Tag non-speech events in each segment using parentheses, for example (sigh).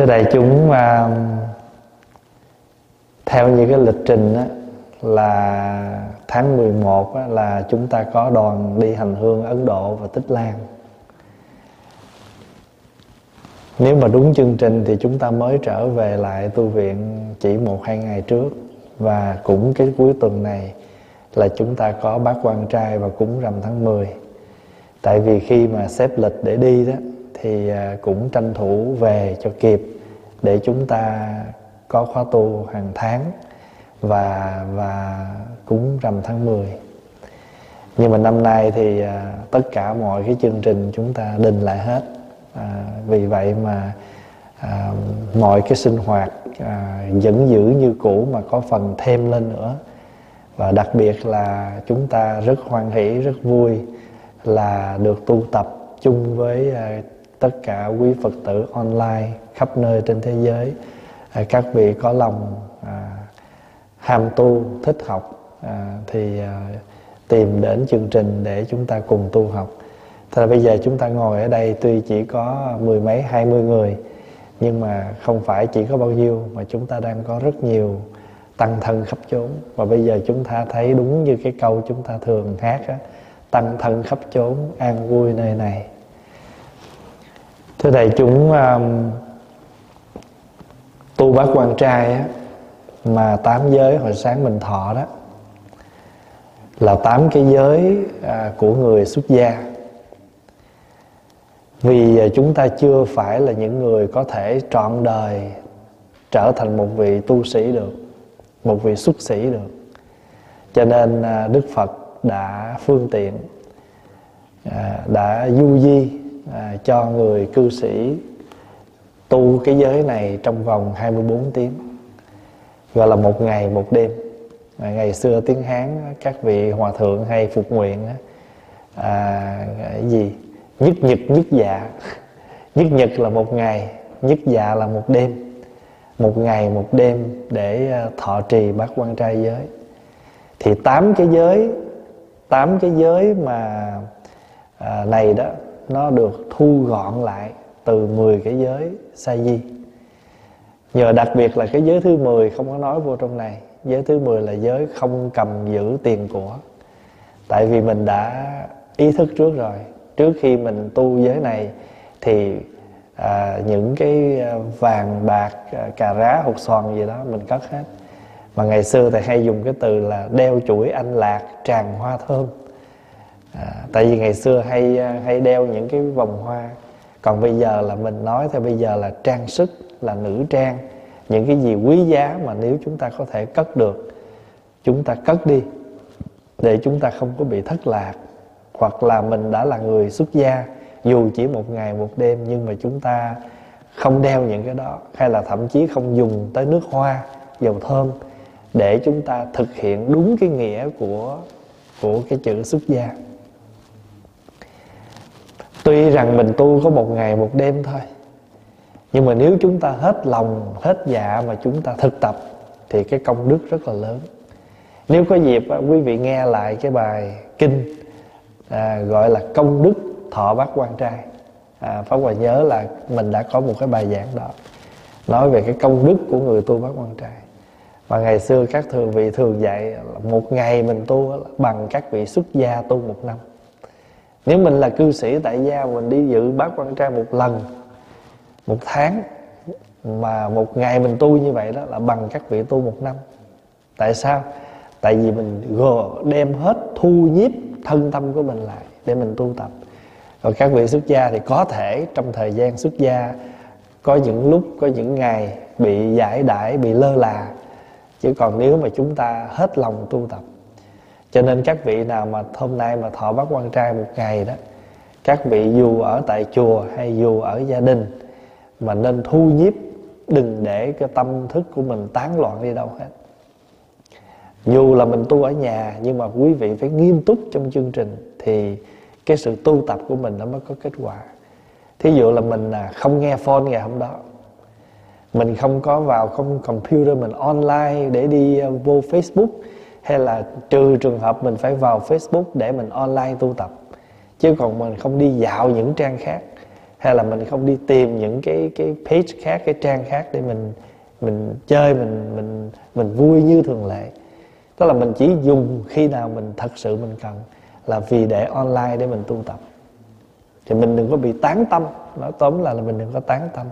thưa đại chúng à, theo như cái lịch trình đó, là tháng 11 á, là chúng ta có đoàn đi hành hương Ấn Độ và Tích Lan. Nếu mà đúng chương trình thì chúng ta mới trở về lại tu viện chỉ một hai ngày trước. Và cũng cái cuối tuần này là chúng ta có bác quan trai và cúng rằm tháng 10 tại vì khi mà xếp lịch để đi đó thì à, cũng tranh thủ về cho kịp để chúng ta có khóa tu hàng tháng và và cúng rằm tháng 10 nhưng mà năm nay thì à, tất cả mọi cái chương trình chúng ta đình lại hết. À, vì vậy mà à, mọi cái sinh hoạt à, vẫn giữ như cũ mà có phần thêm lên nữa. Và đặc biệt là chúng ta rất hoan hỷ rất vui là được tu tập chung với à, tất cả quý phật tử online khắp nơi trên thế giới. À, các vị có lòng à, ham tu thích học à, thì à, tìm đến chương trình để chúng ta cùng tu học. Thật bây giờ chúng ta ngồi ở đây tuy chỉ có mười mấy hai mươi người nhưng mà không phải chỉ có bao nhiêu mà chúng ta đang có rất nhiều tăng thân khắp chốn. Và bây giờ chúng ta thấy đúng như cái câu chúng ta thường hát á tăng thân khắp chốn an vui nơi này thưa đại chúng um, tu bác quan trai á mà tám giới hồi sáng mình thọ đó là tám cái giới à, của người xuất gia. Vì à, chúng ta chưa phải là những người có thể trọn đời trở thành một vị tu sĩ được một vị xuất sĩ được. Cho nên à, đức phật đã phương tiện à, đã du di À, cho người cư sĩ tu cái giới này trong vòng 24 tiếng. Gọi là một ngày một đêm. À, ngày xưa tiếng hán các vị hòa thượng hay phục nguyện à, gì? Nhất nhật nhất dạ. Nhất nhật là một ngày nhất dạ là một đêm. Một ngày một đêm để à, thọ trì bát quan trai giới. Thì tám cái giới tám cái giới mà à, này đó nó được thu gọn lại từ 10 cái giới sa di nhờ đặc biệt là cái giới thứ 10 không có nói vô trong này giới thứ 10 là giới không cầm giữ tiền của. Tại vì mình đã ý thức trước rồi. Trước khi mình tu giới này thì à, những cái à, vàng bạc à, cà rá hột xoàn gì đó mình cất hết. Mà ngày xưa thì hay dùng cái từ là đeo chuỗi anh lạc tràn hoa thơm à, tại vì ngày xưa hay à, hay đeo những cái vòng hoa. Còn bây giờ là mình nói theo bây giờ là trang sức là nữ trang. Những cái gì quý giá mà nếu chúng ta có thể cất được chúng ta cất đi để chúng ta không có bị thất lạc. Hoặc là mình đã là người xuất gia dù chỉ một ngày một đêm nhưng mà chúng ta không đeo những cái đó. Hay là thậm chí không dùng tới nước hoa dầu thơm để chúng ta thực hiện đúng cái nghĩa của của cái chữ xuất gia tuy rằng mình tu có một ngày một đêm thôi nhưng mà nếu chúng ta hết lòng hết dạ mà chúng ta thực tập thì cái công đức rất là lớn. Nếu có dịp quý vị nghe lại cái bài kinh à, gọi là công đức thọ bát quan trai. À, pháp hòa nhớ là mình đã có một cái bài giảng đó nói về cái công đức của người tu bát quan trai. Và ngày xưa các thường vị thường dạy là một ngày mình tu bằng các vị xuất gia tu một năm nếu mình là cư sĩ tại gia, mình đi dự bát quan trai một lần, một tháng, mà một ngày mình tu như vậy đó là bằng các vị tu một năm. Tại sao? Tại vì mình gồ, đem hết thu nhiếp thân tâm của mình lại để mình tu tập. Còn các vị xuất gia thì có thể trong thời gian xuất gia, có những lúc, có những ngày bị giải đãi, bị lơ là. Chứ còn nếu mà chúng ta hết lòng tu tập cho nên các vị nào mà hôm nay mà thọ bát quan trai một ngày đó, các vị dù ở tại chùa hay dù ở gia đình, mà nên thu nhiếp, đừng để cái tâm thức của mình tán loạn đi đâu hết. Dù là mình tu ở nhà, nhưng mà quý vị phải nghiêm túc trong chương trình, thì cái sự tu tập của mình nó mới có kết quả. Thí dụ là mình à, không nghe phone ngày hôm đó, mình không có vào, không computer mình online để đi à, vô facebook hay là trừ trường hợp mình phải vào facebook để mình online tu tập? Chứ còn mình không đi dạo những trang khác hay là mình không đi tìm những cái cái page khác cái trang khác để mình mình chơi mình mình mình vui như thường lệ. Đó là mình chỉ dùng khi nào mình thật sự mình cần là vì để online để mình tu tập. Thì mình đừng có bị tán tâm nói tóm là, là mình đừng có tán tâm.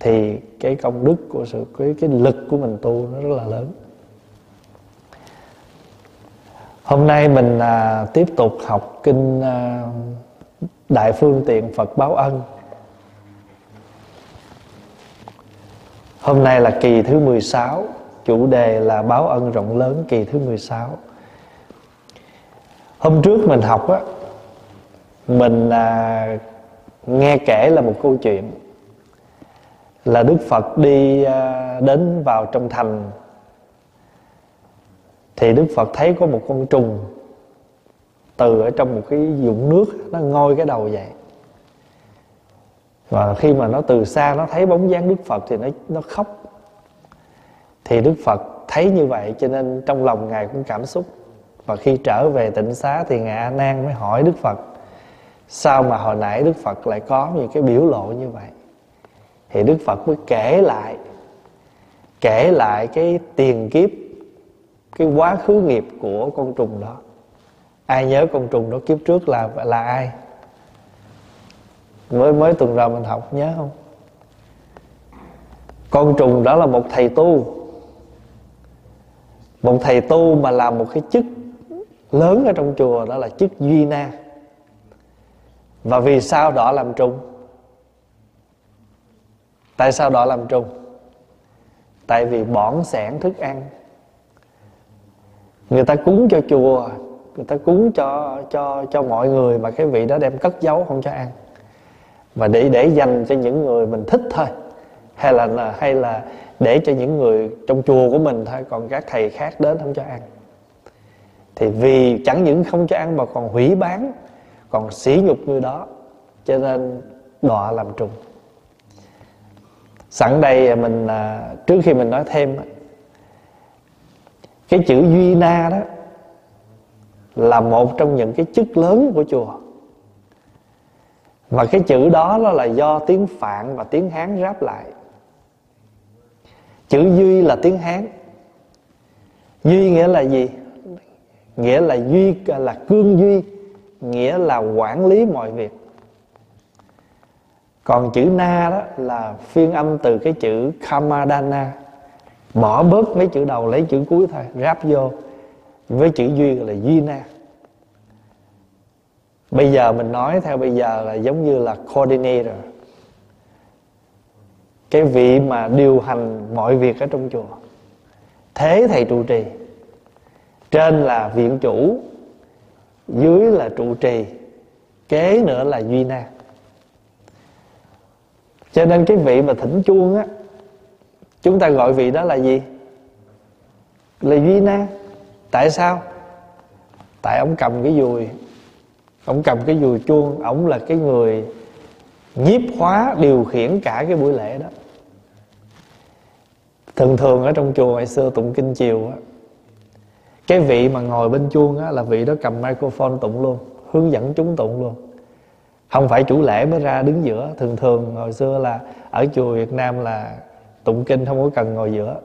Thì cái công đức của sự cái cái lực của mình tu nó rất là lớn hôm nay mình à, tiếp tục học kinh à, đại phương tiện phật báo ân. Hôm nay là kỳ thứ 16 chủ đề là báo ân rộng lớn kỳ thứ 16 hôm trước mình học á mình à, nghe kể là một câu chuyện là đức phật đi à, đến vào trong thành thì đức phật thấy có một con trùng từ ở trong một cái dụng nước, nó ngôi cái đầu vậy. Và khi mà nó từ xa nó thấy bóng dáng đức phật thì nó nó khóc. Thì đức phật thấy như vậy cho nên trong lòng ngài cũng cảm xúc. Và khi trở về tịnh xá thì ngài a nan mới hỏi đức phật, sao mà hồi nãy đức phật lại có những cái biểu lộ như vậy? Thì đức phật mới kể lại kể lại cái tiền kiếp cái quá khứ nghiệp của con trùng đó. Ai nhớ con trùng đó kiếp trước là là ai? Mới mới tuần rồi mình học, nhớ không? Con trùng đó là một thầy tu. Một thầy tu mà làm một cái chức lớn ở trong chùa đó là chức duy na. Và vì sao đỏ làm trùng? Tại sao đỏ làm trùng? Tại vì bỏng sẻn thức ăn người ta cúng cho chùa, người ta cúng cho cho cho mọi người mà cái vị đó đem cất giấu không cho ăn. Và để để dành cho những người mình thích thôi. Hay là hay là để cho những người trong chùa của mình thôi, còn các thầy khác đến không cho ăn. Thì vì chẳng những không cho ăn mà còn hủy bán, còn sỉ nhục người đó, cho nên đọa làm trùng. Sẵn đây mình à, trước khi mình nói thêm cái chữ duy na đó là một trong những cái chức lớn của chùa và cái chữ đó nó là do tiếng phạn và tiếng hán ráp lại. Chữ duy là tiếng hán. Duy nghĩa là gì? Nghĩa là duy, là cương duy, nghĩa là quản lý mọi việc. Còn chữ na đó là phiên âm từ cái chữ kamadana bỏ bớt mấy chữ đầu lấy chữ cuối thôi, ráp vô. Với chữ duy là duy na. Bây giờ mình nói theo bây giờ là giống như là coordinator. Cái vị mà điều hành mọi việc ở trong chùa. Thế thầy trụ trì. Trên là viện chủ, dưới là trụ trì, kế nữa là duy na. Cho nên cái vị mà thỉnh chuông á chúng ta gọi vị đó là gì? Là duy na. Tại sao? Tại ông cầm cái dùi. Ông cầm cái dùi chuông. Ông là cái người nhiếp hóa, điều khiển cả cái buổi lễ đó. Thường thường ở trong chùa ngày xưa tụng kinh chiều á, cái vị mà ngồi bên chuông á là vị đó cầm microphone tụng luôn, hướng dẫn chúng tụng luôn. Không phải chủ lễ mới ra đứng giữa. Thường thường hồi xưa là ở chùa Việt Nam là tụng kinh không có cần ngồi giữa.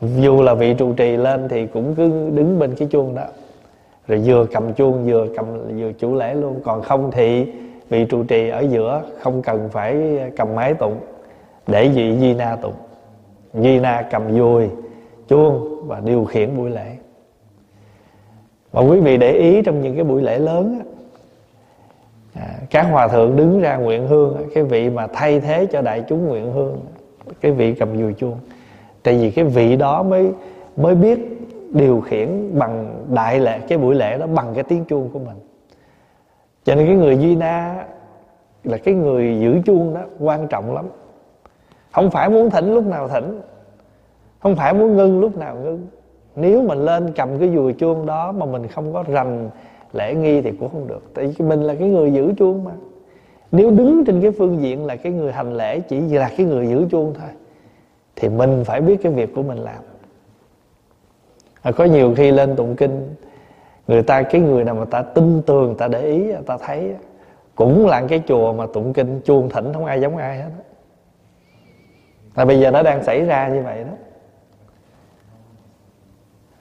Dù là vị trụ trì lên thì cũng cứ đứng bên cái chuông đó. Rồi vừa cầm chuông vừa cầm vừa chủ lễ luôn. Còn không thì vị trụ trì ở giữa không cần phải cầm máy tụng. Để vị di na tụng. Di na cầm vui chuông và điều khiển buổi lễ. Và quý vị để ý trong những cái buổi lễ lớn à, các hòa thượng đứng ra nguyện hương cái vị mà thay thế cho đại chúng nguyện hương cái vị cầm dùi chuông. Tại vì cái vị đó mới mới biết điều khiển bằng đại lễ, cái buổi lễ đó bằng cái tiếng chuông của mình. Cho nên cái người duy na là cái người giữ chuông đó quan trọng lắm. Không phải muốn thỉnh lúc nào thỉnh, không phải muốn ngưng lúc nào ngưng. Nếu mình lên cầm cái dùi chuông đó mà mình không có rành lễ nghi thì cũng không được. Tại vì mình là cái người giữ chuông mà nếu đứng trên cái phương diện là cái người hành lễ chỉ là cái người giữ chuông thôi thì mình phải biết cái việc của mình làm. À, có nhiều khi lên tụng kinh người ta cái người nào mà ta tin tường ta để ý ta thấy cũng là cái chùa mà tụng kinh chuông thỉnh không ai giống ai hết là bây giờ nó đang xảy ra như vậy đó.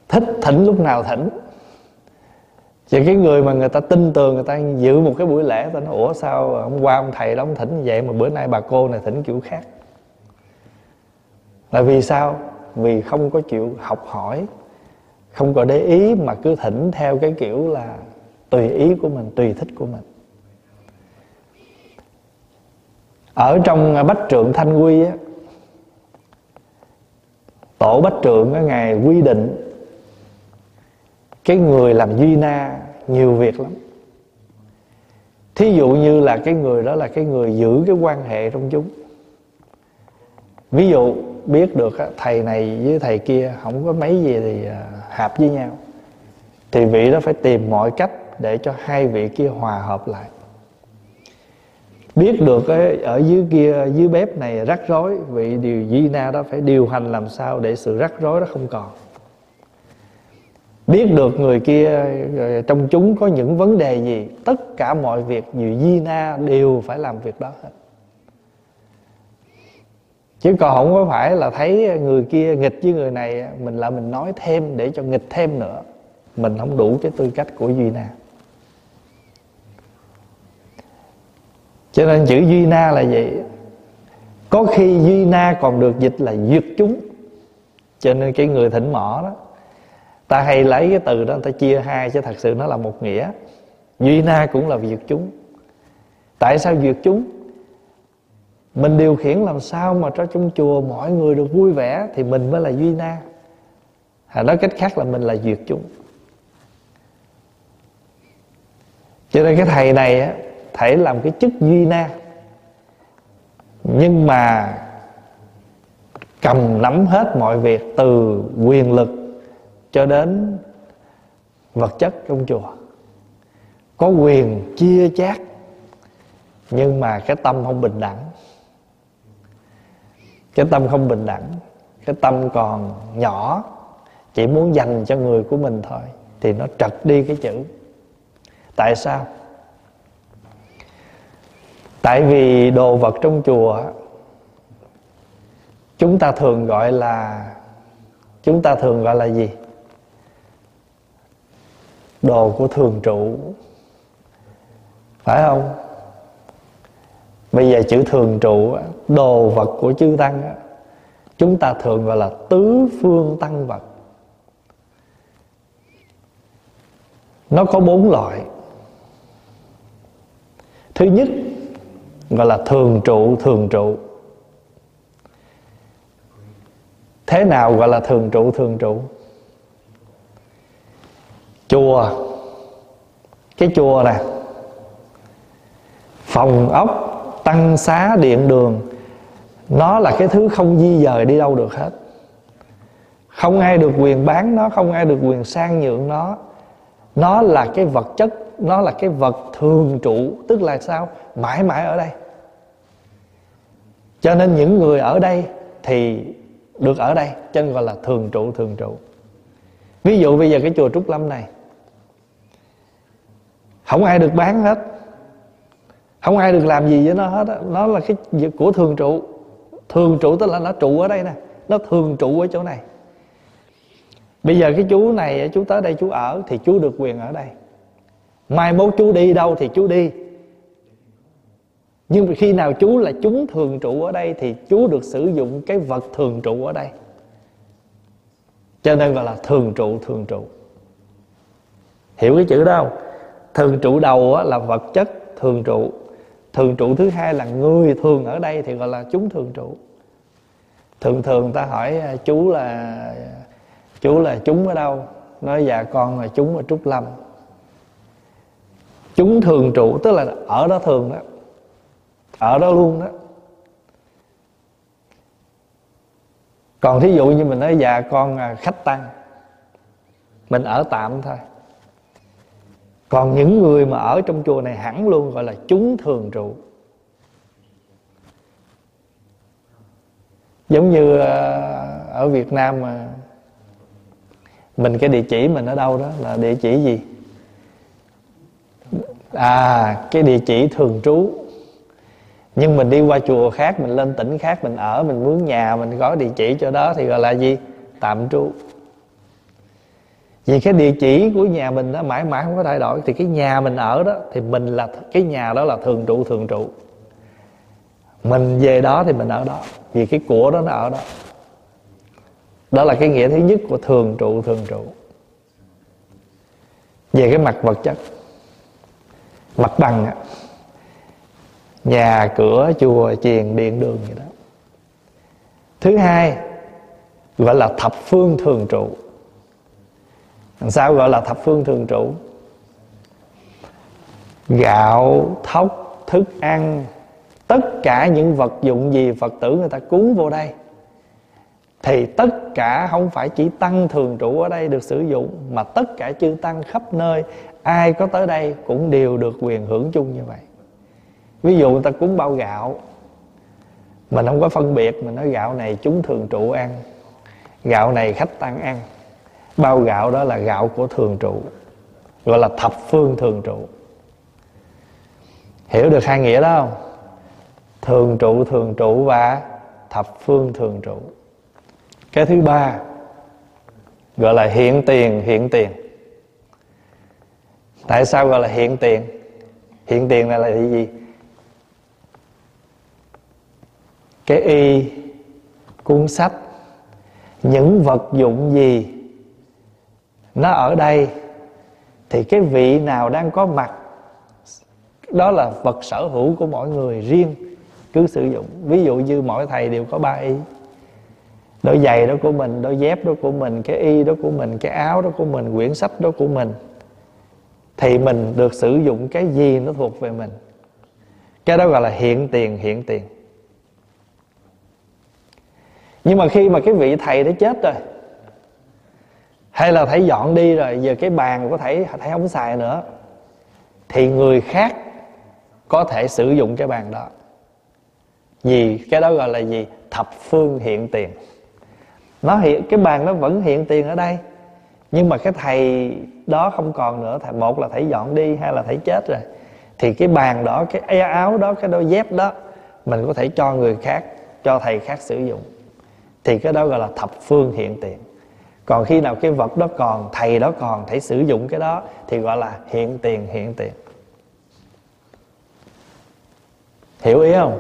Thích thỉnh lúc nào thỉnh Vậy cái người mà người ta tin tưởng Người ta dự một cái buổi lễ ta nói Ủa sao hôm qua ông thầy đó ông thỉnh vậy Mà bữa nay bà cô này thỉnh kiểu khác? Là vì sao? Vì không có chịu học hỏi Không có để ý Mà cứ thỉnh theo cái kiểu là Tùy ý của mình, tùy thích của mình. Ở trong à, Bách Trượng Thanh Quy á Tổ Bách Trượng á, Ngài quy định cái người làm duy na nhiều việc lắm. Thí dụ như là cái người đó là cái người giữ cái quan hệ trong chúng. Ví dụ biết được thầy này với thầy kia không có mấy gì thì à, hợp với nhau. Thì vị đó phải tìm mọi cách để cho hai vị kia hòa hợp lại. Biết được ở dưới kia, dưới bếp này rắc rối, vị điều duy na đó phải điều hành làm sao để sự rắc rối đó không còn biết được người kia ờ, trong chúng có những vấn đề gì, tất cả mọi việc như di na đều phải làm việc đó hết. Chứ còn không có phải là thấy người kia nghịch với người này, mình lại mình nói thêm để cho nghịch thêm nữa. Mình không đủ cái tư cách của duy na. Cho nên chữ duy na là vậy. Có khi duy na còn được dịch là duyệt chúng. Cho nên cái người thỉnh mỏ đó ta hay lấy cái từ đó người ta chia hai chứ thật sự nó là một nghĩa. Duy na cũng là việc chúng. Tại sao việc chúng? Mình điều khiển làm sao mà cho trong chùa mọi người được vui vẻ thì mình mới là duy na. À, nói cách khác là mình là duyệt chúng. Cho nên cái thầy này á thầy làm cái chức duy na. Nhưng mà cầm nắm hết mọi việc từ quyền lực cho đến vật chất trong chùa. Có quyền chia chác, nhưng mà cái tâm không bình đẳng. Cái tâm không bình đẳng, cái tâm còn nhỏ, chỉ muốn dành cho người của mình thôi, thì nó trật đi cái chữ. Tại sao? Tại vì đồ vật trong chùa, chúng ta thường gọi là, chúng ta thường gọi là gì? Đồ của thường trụ. Phải không? Bây giờ chữ thường trụ đồ vật của chư tăng chúng ta thường gọi là tứ phương tăng vật. Nó có bốn loại. Thứ nhất gọi là thường trụ thường trụ. Thế nào gọi là thường trụ thường trụ? Chùa. Cái chùa nè, phòng ốc, tăng xá, điện đường, nó là cái thứ không di dời đi đâu được hết. Không ai được quyền bán nó, không ai được quyền sang nhượng nó. Nó là cái vật chất, nó là cái vật thường trụ, tức là sao? Mãi mãi ở đây. Cho nên những người ở đây thì được ở đây cho nên gọi là thường trụ thường trụ. Ví dụ bây giờ cái chùa trúc lâm này không ai được bán hết. Không ai được làm gì với nó hết nó là cái việc của thường trụ. Thường trụ tức là nó trụ ở đây nè. Nó thường trụ ở chỗ này. Bây giờ cái chú này chú tới đây chú ở thì chú được quyền ở đây. Mai mốt chú đi đâu thì chú đi. Nhưng khi nào chú là chúng thường trụ ở đây thì chú được sử dụng cái vật thường trụ ở đây. Cho nên gọi là thường trụ thường trụ. Hiểu cái chữ đó không? Thường trụ đầu là vật chất thường trụ. Thường trụ thứ hai là người thường ở đây thì gọi là chúng thường trụ. Thường thường ta hỏi à, chú là chú là chúng ở đâu? Nói dạ con là chúng ở trúc lâm. Chúng thường trụ tức là ở đó thường đó. Ở đó luôn đó. Còn thí dụ như mình nói dạ con là khách tăng. Mình ở tạm thôi còn những người mà ở trong chùa này hẳn luôn gọi là chúng thường trụ. Giống như ờ, ở Việt Nam mà mình cái địa chỉ mình ở đâu đó là địa chỉ gì? À cái địa chỉ thường trú. Nhưng mình đi qua chùa khác, mình lên tỉnh khác, mình ở, mình mướn nhà, mình có địa chỉ cho đó thì gọi là gì? Tạm trú vì cái địa chỉ của nhà mình đó mãi mãi không có thay đổi, thì cái nhà mình ở đó thì mình là, cái nhà đó là thường trụ thường trụ. Mình về đó thì mình ở đó, vì cái của đó nó ở đó. Đó là cái nghĩa thứ nhất của thường trụ thường trụ. Về cái mặt vật chất, mặt bằng á, nhà, cửa, chùa, chiền, điện, đường gì đó. Thứ hai gọi là thập phương thường trụ sao gọi là thập phương thường trụ? Gạo, thóc, thức ăn, tất cả những vật dụng gì phật tử người ta cúng vô đây, thì tất cả không phải chỉ tăng thường trụ ở đây được sử dụng, mà tất cả chư tăng khắp nơi, ai có tới đây cũng đều được quyền hưởng chung như vậy. Ví dụ người ta cúng bao gạo, mình không có phân biệt, mình nói gạo này chúng thường trụ ăn, gạo này khách tăng ăn bao gạo đó là gạo của thường trụ, gọi là thập phương thường trụ. Hiểu được hai nghĩa đó không? Thường trụ thường trụ và thập phương thường trụ. Cái thứ ba gọi là hiện tiền hiện tiền. Tại sao gọi là hiện tiền? Hiện tiền này là gì? Cái y, cuốn sách, những vật dụng gì nó ở đây. Thì cái vị nào đang có mặt, đó là vật sở hữu của mỗi người riêng, cứ sử dụng. Ví dụ như mỗi thầy đều có ba y. Đôi giày đó của mình, đôi dép đó của mình, cái y đó của mình, cái áo đó của mình, quyển sách đó của mình. Thì mình được sử dụng cái gì nó thuộc về mình. Cái đó gọi là hiện tiền hiện tiền. Nhưng mà khi mà cái vị thầy đó chết rồi hay là thầy dọn đi rồi giờ cái bàn của thầy thầy không xài nữa. Thì người khác có thể sử dụng cái bàn đó. Vì cái đó gọi là gì? Thập phương hiện tiền. Nó hiện cái bàn nó vẫn hiện tiền ở đây. Nhưng mà cái thầy đó không còn nữa. Thầy, một là thầy dọn đi, hai là thầy chết rồi. Thì cái bàn đó, cái e áo đó, cái đôi dép đó, mình có thể cho người khác, cho thầy khác sử dụng. Thì cái đó gọi là thập phương hiện tiền còn khi nào cái vật đó còn, thầy đó còn, thầy sử dụng cái đó thì gọi là hiện tiền hiện tiền. Hiểu ý không?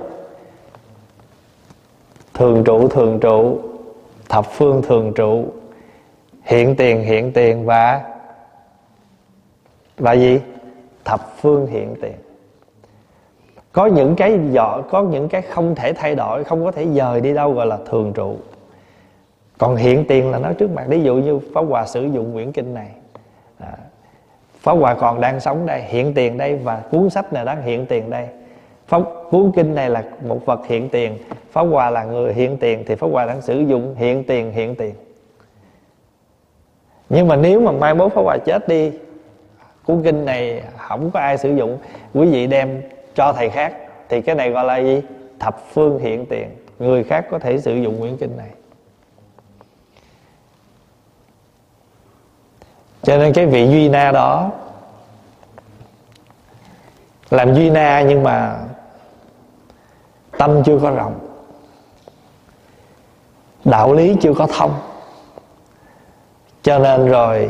Thường trụ thường trụ, thập phương thường trụ. Hiện tiền hiện tiền và và gì? Thập phương hiện tiền. Có những cái dọ, có những cái không thể thay đổi, không có thể dời đi đâu gọi là thường trụ còn hiện tiền là nó trước mặt. Ví dụ như pháp hòa sử dụng quyển kinh này. À, pháp hòa còn đang sống đây hiện tiền đây và cuốn sách này đang hiện tiền đây. Pháp cuốn kinh này là một vật hiện tiền. Pháp hòa là người hiện tiền thì pháp hòa đang sử dụng hiện tiền hiện tiền. Nhưng mà nếu mà mai mốt pháp hòa chết đi cuốn kinh này không có ai sử dụng quý vị đem cho thầy khác thì cái này gọi là gì? Thập phương hiện tiền. Người khác có thể sử dụng quyển kinh này. Cho nên cái vị duy na đó, làm duy na nhưng mà tâm chưa có rộng, đạo lý chưa có thông. Cho nên rồi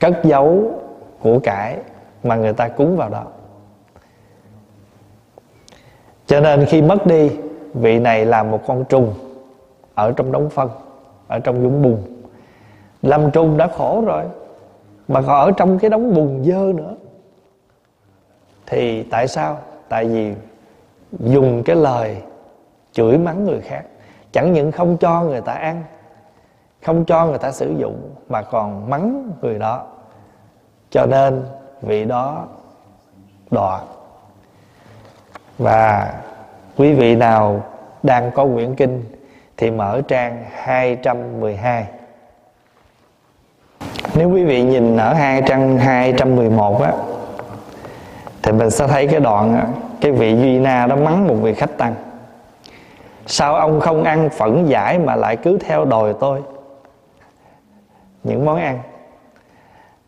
cất giấu của cải mà người ta cúng vào đó. Cho nên khi mất đi, vị này là một con trùng ở trong đống phân, ở trong dũng bùn. Lâm trùng đã khổ rồi mà còn ở trong cái đống bùn dơ nữa. Thì tại sao? Tại vì dùng cái lời chửi mắng người khác. Chẳng những không cho người ta ăn, không cho người ta sử dụng, mà còn mắng người đó. Cho nên vị đó đọa. Và quý vị nào đang có quyển kinh thì mở trang 212 nếu quý vị nhìn ở hai trang 211 á, thì mình sẽ thấy cái đoạn cái vị duy na đó mắng một vị khách tăng. Sao ông không ăn phẫn giải mà lại cứ theo đòi tôi? Những món ăn.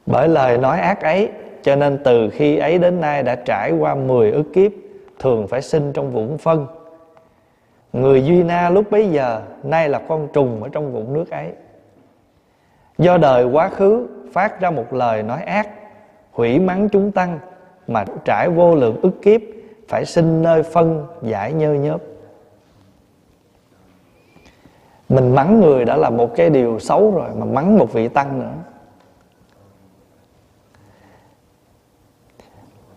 Bởi lời nói ác ấy, cho nên từ khi ấy đến nay đã trải qua 10 ức kiếp, thường phải sinh trong vũng phân. Người duy na lúc bấy giờ, nay là con trùng ở trong vũng nước ấy do đời quá khứ phát ra một lời nói ác, hủy mắng chúng tăng, mà trải vô lượng ức kiếp, phải sinh nơi phân giải nhơ nhớp. Mình mắng người đã là một cái điều xấu rồi, mà mắng một vị tăng nữa.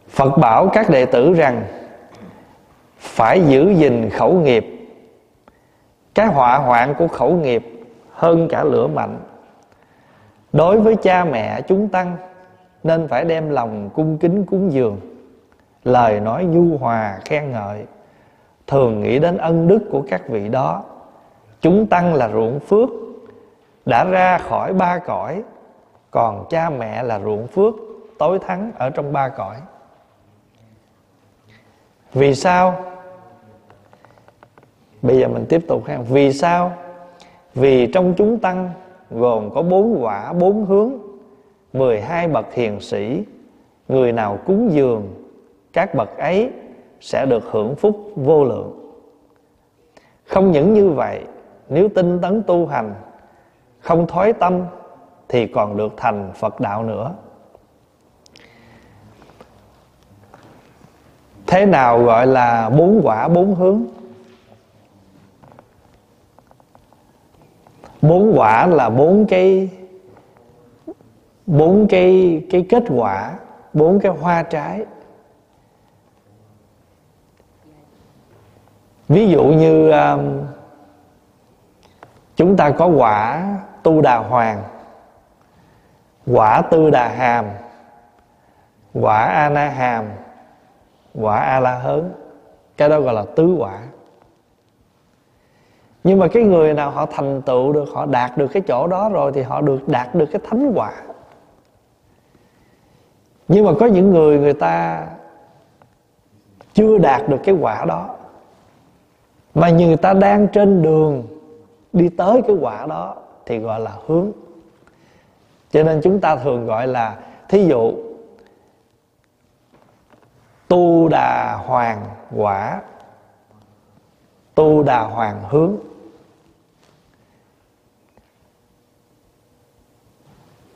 Phật bảo các đệ tử rằng, phải giữ gìn khẩu nghiệp. Cái họa hoạn của khẩu nghiệp hơn cả lửa mạnh đối với cha mẹ chúng tăng, nên phải đem lòng cung kính cúng dường. Lời nói nhu hòa, khen ngợi, thường nghĩ đến ân đức của các vị đó. Chúng tăng là ruộng phước, đã ra khỏi ba cõi, còn cha mẹ là ruộng phước, tối thắng ở trong ba cõi. Vì sao? Bây giờ mình tiếp tục ha. Vì sao? Vì trong chúng tăng gồm có bốn quả, bốn hướng 12 bậc hiền sĩ. Người nào cúng dường, Các bậc ấy Sẽ được hưởng phúc vô lượng. Không những như vậy, Nếu tinh tấn tu hành, Không thói tâm, Thì còn được thành Phật đạo nữa. Thế nào gọi là bốn quả, bốn hướng? Bốn quả là bốn cái bốn cái cái kết quả bốn cái hoa trái. Ví dụ như um, chúng ta có quả tu đà hoàng quả tư đà hàm quả a na hàm quả a la hớn. Cái đó gọi là tứ quả nhưng mà cái người nào họ thành tựu được, họ đạt được cái chỗ đó rồi thì họ được đạt được cái thánh quả. Nhưng mà có những người người ta chưa đạt được cái quả đó. Mà người ta đang trên đường đi tới cái quả đó thì gọi là hướng. Cho nên chúng ta thường gọi là, thí dụ, tu đà hoàng quả, tu đà hoàng hướng.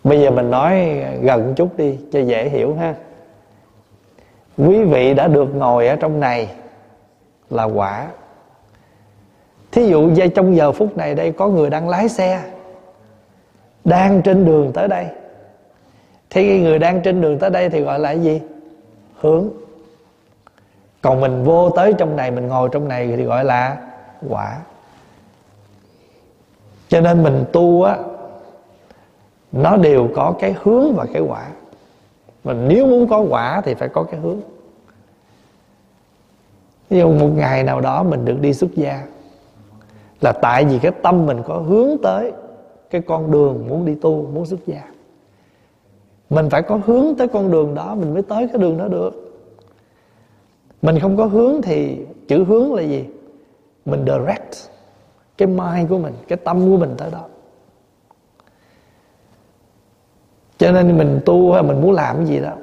Bây giờ mình nói gần chút đi cho dễ hiểu ha. Quý vị đã được ngồi ở trong này là quả. Thí dụ như trong giờ phút này đây có người đang lái xe, đang trên đường tới đây. Thì người đang trên đường tới đây thì gọi là gì? Hướng. Còn mình vô tới trong này, mình ngồi trong này thì gọi là quả. Cho nên mình tu á nó đều có cái hướng và cái quả. Và nếu muốn có quả thì phải có cái hướng. Ví dụ một ngày nào đó mình được đi xuất gia, là tại vì cái tâm mình có hướng tới cái con đường muốn đi tu, muốn xuất gia. Mình phải có hướng tới con đường đó, mình mới tới cái đường đó được. Mình không có hướng thì chữ hướng là gì? Mình direct cái mind của mình, cái tâm của mình tới đó. Cho nên mình tu hay mình muốn làm cái gì đó.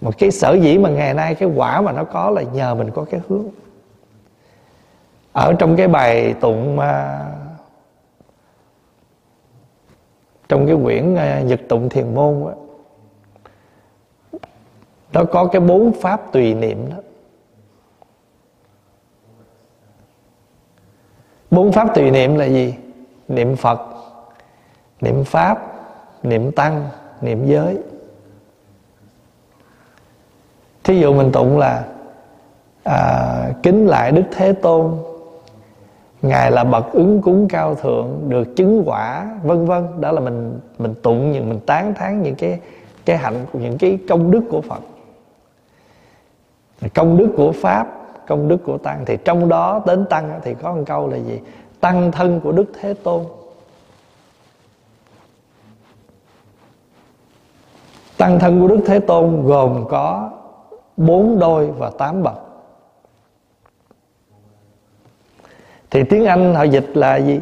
Một cái sở dĩ mà ngày nay cái quả mà nó có là nhờ mình có cái hướng. Ở trong cái bài tụng mà trong cái quyển à, nhật tụng thiền môn đó, nó có cái bốn pháp tùy niệm đó. Bốn pháp tùy niệm là gì? Niệm phật niệm pháp niệm tăng niệm giới. Thí dụ mình tụng là à, kính lại đức thế tôn ngài là bậc ứng cúng cao thượng được chứng quả vân vân. Đó là mình mình tụng những mình tán thán những cái cái hạnh những cái công đức của phật. Công đức của pháp công đức của tăng thì trong đó đến tăng thì có một câu là gì? Tăng thân của đức thế tôn. Tăng thân của Đức Thế Tôn gồm có bốn đôi và tám bậc. Thì tiếng Anh họ dịch là gì?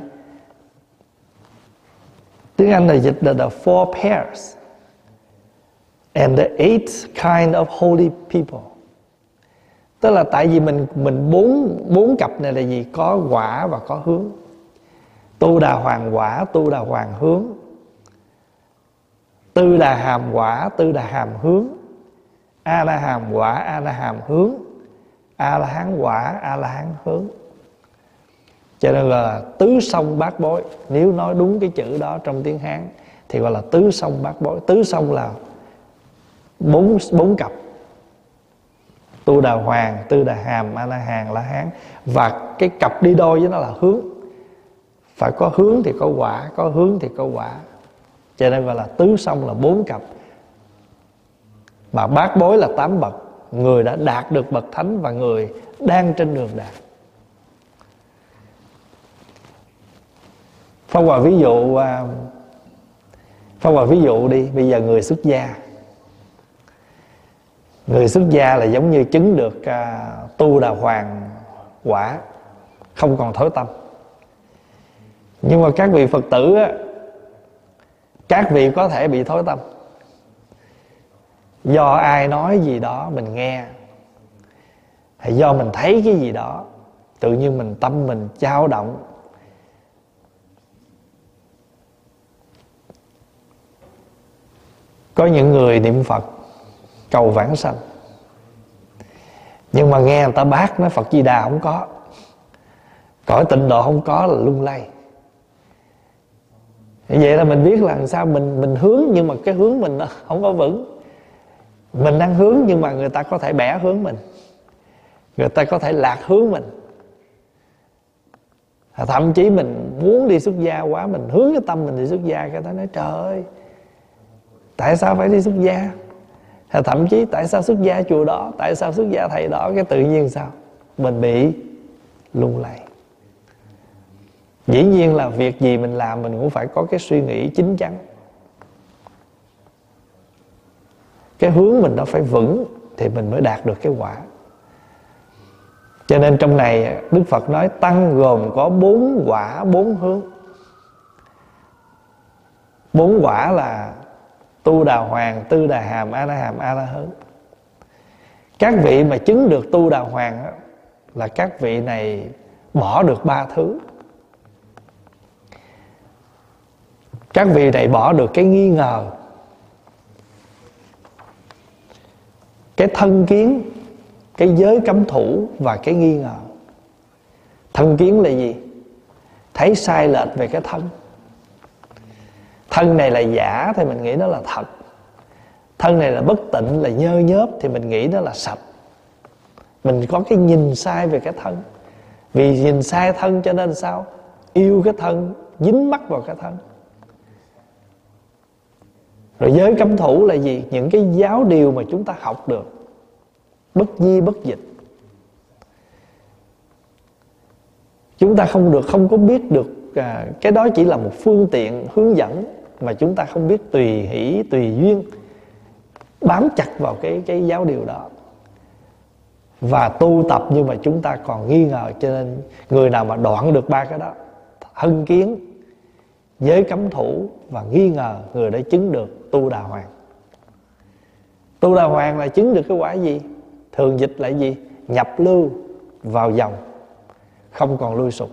Tiếng Anh là dịch là the four pairs and the eight kind of holy people. Tức là tại vì mình mình bốn bốn cặp này là gì? Có quả và có hướng. Tu đà hoàng quả, tu đà hoàng hướng tư là hàm quả, tư là hàm hướng. A la hàm quả, a la hàm hướng. A la hán quả, a la hán hướng. Cho nên là tứ sông bát bối. Nếu nói đúng cái chữ đó trong tiếng hán, thì gọi là tứ sông bát bối. Tứ sông là bốn bốn cặp. Tu đà hoàng, tư đà hàm, a la hàn la hán. Và cái cặp đi đôi với nó là hướng. Phải có hướng thì có quả, có hướng thì có quả cho nên gọi là tứ xong là bốn cặp. Mà bát bối là tám bậc. Người đã đạt được bậc thánh và người đang trên đường đạt. Phong Hòa ví dụ à, Phong Hòa ví dụ đi. Bây giờ người xuất gia. Người xuất gia là giống như chứng được à, Tu đà hoàng quả Không còn thối tâm. Nhưng mà các vị Phật tử á, các vị có thể bị thối tâm. Do ai nói gì đó mình nghe, Hay do mình thấy cái gì đó, Tự nhiên mình tâm mình trao động. Có những người niệm phật, cầu vãng sanh. Nhưng mà nghe người ta bác nói phật di đà không có, cõi tịnh độ không có là lung lay vậy là mình biết là sao mình mình hướng, nhưng mà cái hướng mình không có vững. Mình đang hướng nhưng mà người ta có thể bẻ hướng mình. Người ta có thể lạc hướng mình. Thậm chí mình muốn đi xuất gia quá, mình hướng cái tâm mình đi xuất gia, cái ta nói, trời ơi, tại sao phải đi xuất gia? Thậm chí, tại sao xuất gia chùa đó? Tại sao xuất gia thầy đó? Cái tự nhiên sao? Mình bị lung lay dĩ nhiên là việc gì mình làm mình cũng phải có cái suy nghĩ chính chắn. Cái hướng mình nó phải vững thì mình mới đạt được cái quả. Cho nên trong này đức phật nói tăng gồm có bốn quả bốn hướng. Bốn quả là tu đà hoàng tư đà hàm a la hàm a la hớn các vị mà chứng được tu đà hoàng đó, là các vị này bỏ được ba thứ. Các vị này bỏ được cái nghi ngờ, cái thân kiến, cái giới cấm thủ và cái nghi ngờ. Thân kiến là gì? Thấy sai lệch về cái thân. Thân này là giả thì mình nghĩ nó là thật. Thân này là bất tịnh, là nhơ nhớp thì mình nghĩ nó là sạch. Mình có cái nhìn sai về cái thân. Vì nhìn sai thân cho nên sao? Yêu cái thân, dính mắc vào cái thân rồi giới cấm thủ là gì? Những cái giáo điều mà chúng ta học được. Bất di bất dịch. Chúng ta không được không có biết được à, cái đó chỉ là một phương tiện hướng dẫn mà chúng ta không biết tùy hỷ tùy duyên bám chặt vào cái cái giáo điều đó. Và tu tập nhưng mà chúng ta còn nghi ngờ cho nên người nào mà đoạn được ba cái đó hân kiến giới cấm thủ và nghi ngờ người đã chứng được tu đà hoàng. Tu đà hoàng là chứng được cái quả gì? Thường dịch lại gì? Nhập lưu vào dòng, không còn lui sụp.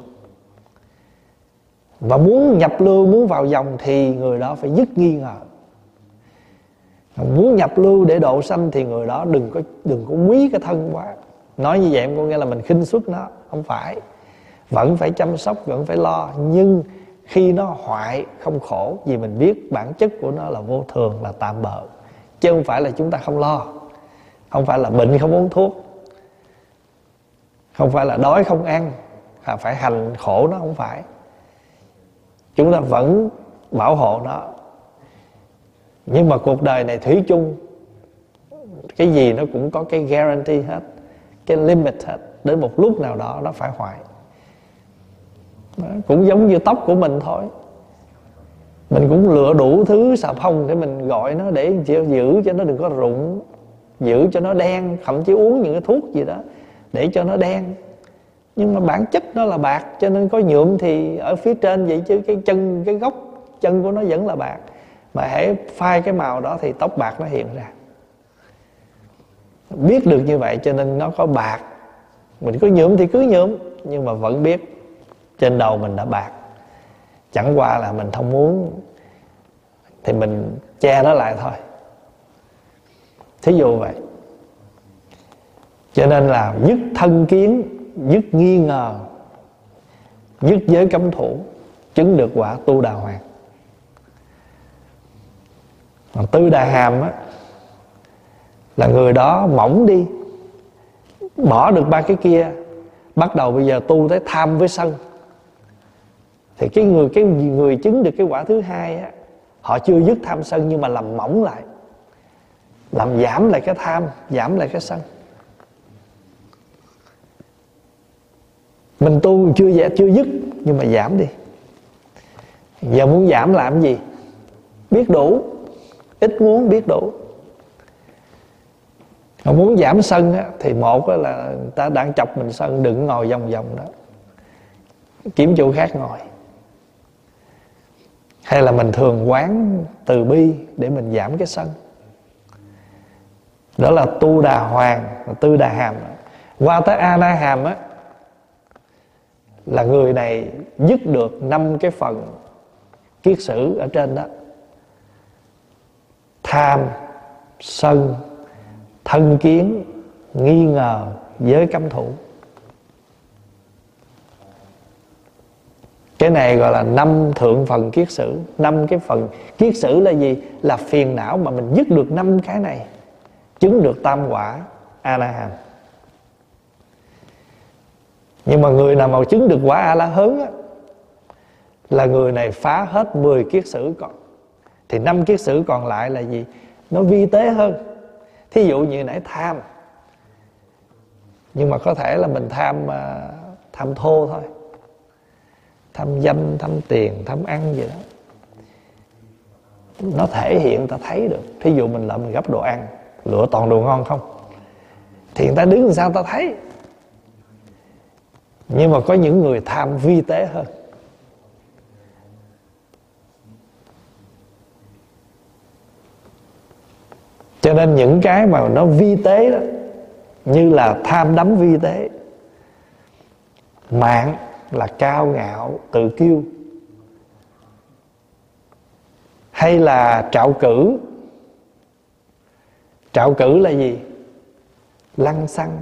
Và muốn nhập lưu, muốn vào dòng thì người đó phải dứt nghi ngờ. Muốn nhập lưu để độ sanh thì người đó đừng có đừng có quý cái thân quá. Nói như vậy em có nghĩa là mình khinh suất nó, không phải. Vẫn phải chăm sóc, vẫn phải lo, nhưng khi nó hoại không khổ, vì mình biết bản chất của nó là vô thường, là tạm bợ. Chứ không phải là chúng ta không lo. Không phải là bệnh không uống thuốc. Không phải là đói không ăn, là phải hành khổ nó không phải. Chúng ta vẫn bảo hộ nó. Nhưng mà cuộc đời này thủy chung, cái gì nó cũng có cái guarantee hết, cái limit hết. Đến một lúc nào đó nó phải hoại đó, cũng giống như tóc của mình thôi. Mình cũng lựa đủ thứ xà phòng để mình gọi nó để giữ cho nó đừng có rụng giữ cho nó đen thậm chí uống những cái thuốc gì đó để cho nó đen. Nhưng mà bản chất nó là bạc cho nên có nhuộm thì ở phía trên vậy chứ cái chân cái gốc chân của nó vẫn là bạc. Mà hãy phai cái màu đó thì tóc bạc nó hiện ra. Biết được như vậy cho nên nó có bạc. Mình có nhuộm thì cứ nhuộm nhưng mà vẫn biết trên đầu mình đã bạc. Chẳng qua là mình không muốn, thì mình che nó lại thôi. Thí dụ vậy. Cho nên là dứt thân kiến dứt nghi ngờ dứt giới cấm thủ chứng được quả tu đà hoàng. Còn tư đà hàm á, là người đó mỏng đi, bỏ được ba cái kia, bắt đầu bây giờ tu tới tham với sân thì cái người cái người chứng được cái quả thứ hai á họ chưa dứt tham sân nhưng mà làm mỏng lại. Làm giảm lại cái tham giảm lại cái sân. Mình tu chưa dạ chưa dứt nhưng mà giảm đi. Giờ muốn giảm làm gì? Biết đủ. Ít muốn biết đủ. Mà muốn giảm sân á, thì một là ta đang chọc mình sân đừng ngồi vòng vòng đó. Kiếm chỗ khác ngồi hay là mình thường quán từ bi để mình giảm cái sân? Đó là tu đà hoàng và tư đà hàm. Qua tới a na hàm á, là người này dứt được năm cái phần kiết sử ở trên đó. Tham, sân, thân kiến, nghi ngờ, giới cấm thủ. Cái này gọi là năm thượng phần kiết sử. Năm cái phần kiết sử là gì? Là phiền não mà mình dứt được năm cái này. Chứng được tam quả a la hàm nhưng mà người nào mà chứng được quả a la hớn á, là người này phá hết 10 kiết sử còn. Thì năm kiết sử còn lại là gì? Nó vi tế hơn. Thí dụ như nãy tham. Nhưng mà có thể là mình tham à, tham thô thôi tham danh tham tiền tham ăn gì đó. Nó thể hiện, ta thấy được. Thí dụ mình lại mình gấp đồ ăn, lựa toàn đồ ngon không? Thì người ta đứng làm sao ta thấy? Nhưng mà có những người tham vi tế hơn. Cho nên những cái mà nó vi tế đó, như là tham đắm vi tế, mạng là cao ngạo, tự kiêu? Hay là trạo cử? Trạo cử là gì? Lăng xăng,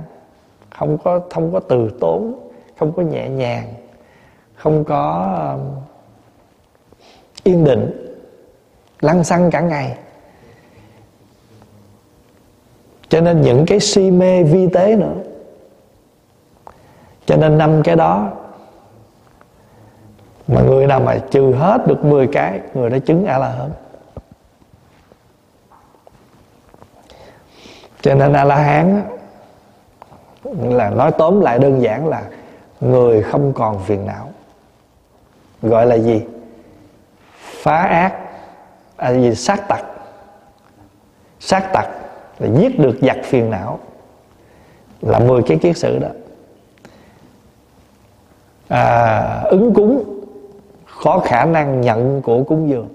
không có không có từ tốn, không có nhẹ nhàng, không có um, yên định. Lăng xăng cả ngày. Cho nên những cái si mê vi tế nữa. Cho nên năm cái đó mà người nào mà trừ hết được 10 cái người đó chứng a la hán. Cho nên a la hán là nói tóm lại đơn giản là người không còn phiền não. Gọi là gì? Phá ác à gì? Sát tặc. Sát tặc là giết được giặc phiền não. Là 10 cái kiết sử đó. À, ứng cúng có khả năng nhận của cúng dường.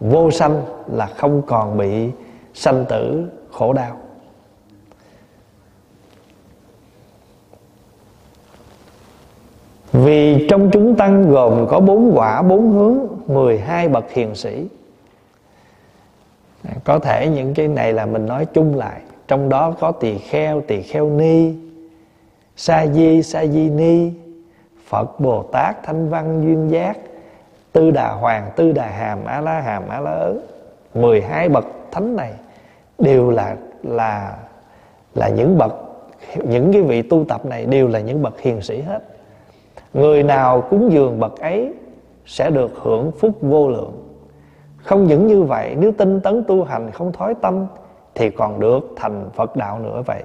Vô sanh là không còn bị sanh tử khổ đau. Vì trong chúng tăng gồm có bốn quả bốn hướng 12 bậc hiền sĩ. Có thể những cái này là mình nói chung lại. Trong đó có tỳ kheo, tỳ kheo ni Sa di, sa di ni Phật, Bồ Tát, Thanh Văn, Duyên Giác Tư Đà Hoàng, Tư Đà Hàm, A La Hàm, A La Ớ 12 bậc thánh này Đều là là là những bậc Những cái vị tu tập này đều là những bậc hiền sĩ hết. Người nào cúng dường bậc ấy Sẽ được hưởng phúc vô lượng. Không những như vậy Nếu tinh tấn tu hành không thói tâm Thì còn được thành Phật đạo nữa vậy.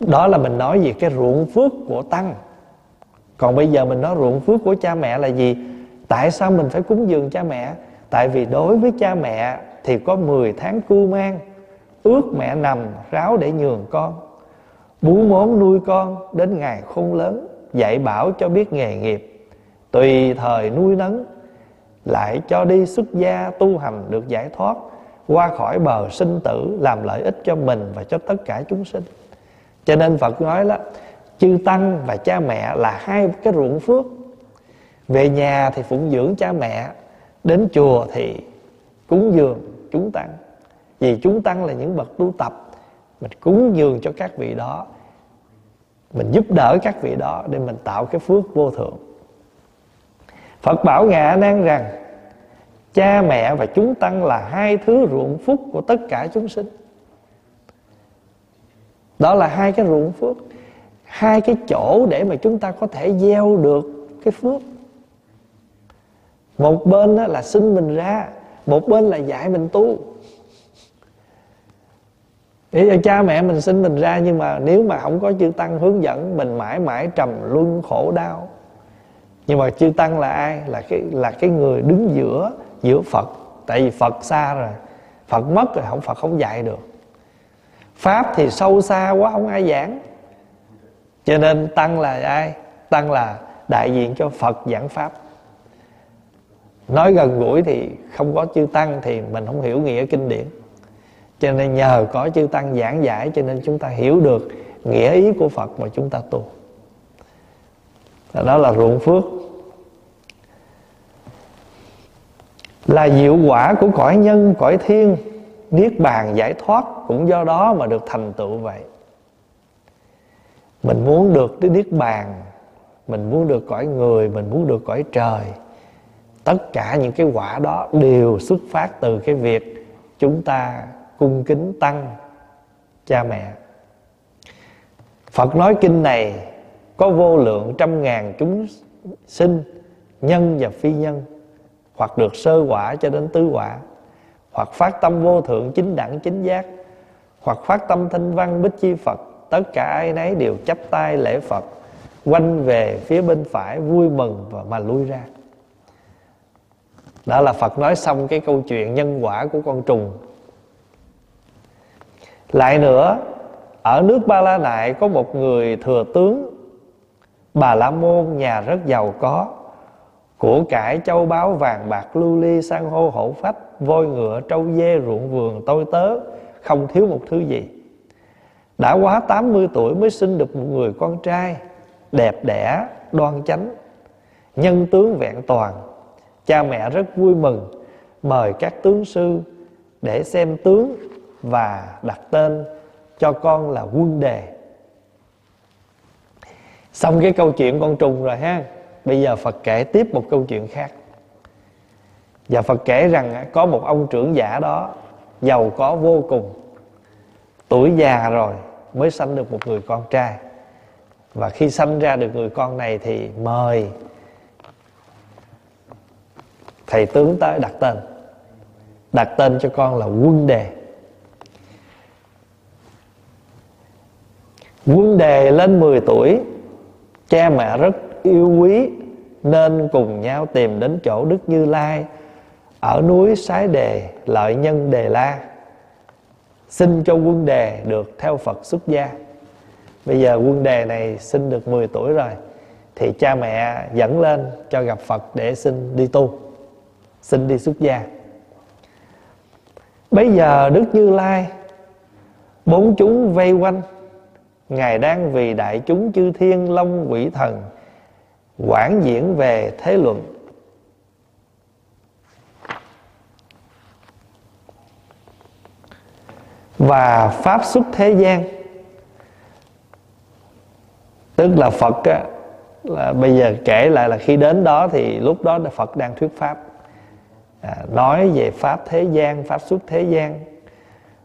Đó là mình nói về cái ruộng phước của Tăng. Còn bây giờ mình nói ruộng phước của cha mẹ là gì? Tại sao mình phải cúng dường cha mẹ? Tại vì đối với cha mẹ Thì có 10 tháng cưu mang, Ước mẹ nằm ráo để nhường con. Bú món nuôi con Đến ngày khôn lớn, dạy bảo cho biết nghề nghiệp. Tùy thời nuôi nấng, lại cho đi xuất gia tu hành được giải thoát, qua khỏi bờ sinh tử làm lợi ích cho mình và cho tất cả chúng sinh. Cho nên phật nói đó chư tăng và cha mẹ là hai cái ruộng phước. Về nhà thì phụng dưỡng cha mẹ, đến chùa thì cúng dường chúng tăng. Vì chúng tăng là những bậc tu tập, mình cúng dường cho các vị đó, mình giúp đỡ các vị đó để mình tạo cái phước vô thượng. Phật bảo ngạ nan rằng, cha mẹ và chúng tăng là hai thứ ruộng phúc của tất cả chúng sinh. Đó là hai cái ruộng phước hai cái chỗ để mà chúng ta có thể gieo được cái phước. Một bên đó là sinh mình ra, một bên là dạy mình tu. Để cho cha mẹ mình sinh mình ra nhưng mà nếu mà không có chư tăng hướng dẫn, mình mãi mãi trầm luân khổ đau. Nhưng mà chư tăng là ai? Là cái là cái người đứng giữa giữa phật. Tại vì phật xa rồi. Phật mất rồi, không, phật không dạy được. Pháp thì sâu xa quá, không ai giảng cho nên tăng là ai? Tăng là đại diện cho phật giảng pháp. Nói gần gũi thì không có chư tăng thì mình không hiểu nghĩa kinh điển. Cho nên nhờ có chư tăng giảng giải cho nên chúng ta hiểu được nghĩa ý của phật mà chúng ta tu. Đó là ruộng phước. Là diệu quả của cõi nhân, cõi thiên. Niết bàn giải thoát cũng do đó mà được thành tựu vậy mình muốn được cái niết bàn, mình muốn được cõi người, mình muốn được cõi trời. Tất cả những cái quả đó đều xuất phát từ cái việc chúng ta cung kính tăng cha mẹ. Phật nói kinh này có vô lượng trăm ngàn chúng sinh, nhân và phi nhân, hoặc được sơ quả cho đến tứ quả, hoặc phát tâm vô thượng chính đẳng chính giác, hoặc phát tâm thanh văn bích chi phật tất cả ai nấy đều chắp tay lễ phật, quanh về phía bên phải vui mừng và mà lui ra. Đó là phật nói xong cái câu chuyện nhân quả của con trùng. Lại nữa, ở nước ba la nại có một người thừa tướng, bà la môn, nhà rất giàu có, của cải châu báu vàng bạc lưu ly san hô hổ phách, voi ngựa, trâu dê, ruộng vườn, tôi tớ, không thiếu một thứ gì đã quá 80 tuổi mới sinh được một người con trai, đẹp đẽ, đoan chánh, nhân tướng vẹn toàn. Cha mẹ rất vui mừng, mời các tướng sư để xem tướng và đặt tên cho con là quân đề. Xong cái câu chuyện con trùng rồi ha. Bây giờ phật kể tiếp một câu chuyện khác. Và phật kể rằng à, có một ông trưởng giả đó, giàu có vô cùng, tuổi già rồi mới sanh được một người con trai. Và khi sanh ra được người con này thì mời thầy tướng tới đặt tên. Đặt tên cho con là quân đề. Quân đề lên 10 tuổi, cha mẹ rất yêu quý, nên cùng nhau tìm đến chỗ đức như lai ở núi sái đề, lợi nhân đề la xin cho quân đề được theo phật xuất gia. Bây giờ quân đề này sinh được 10 tuổi rồi, thì cha mẹ dẫn lên cho gặp phật để xin đi tu, xin đi xuất gia. Bây giờ đức như lai, bốn chúng vây quanh, ngài đang vì đại chúng chư thiên long quỷ thần quảng diễn về thế luận. Và pháp xuất thế gian. Tức là phật á, là bây giờ kể lại là khi đến đó thì lúc đó là phật đang thuyết pháp. À, nói về pháp thế gian pháp xuất thế gian.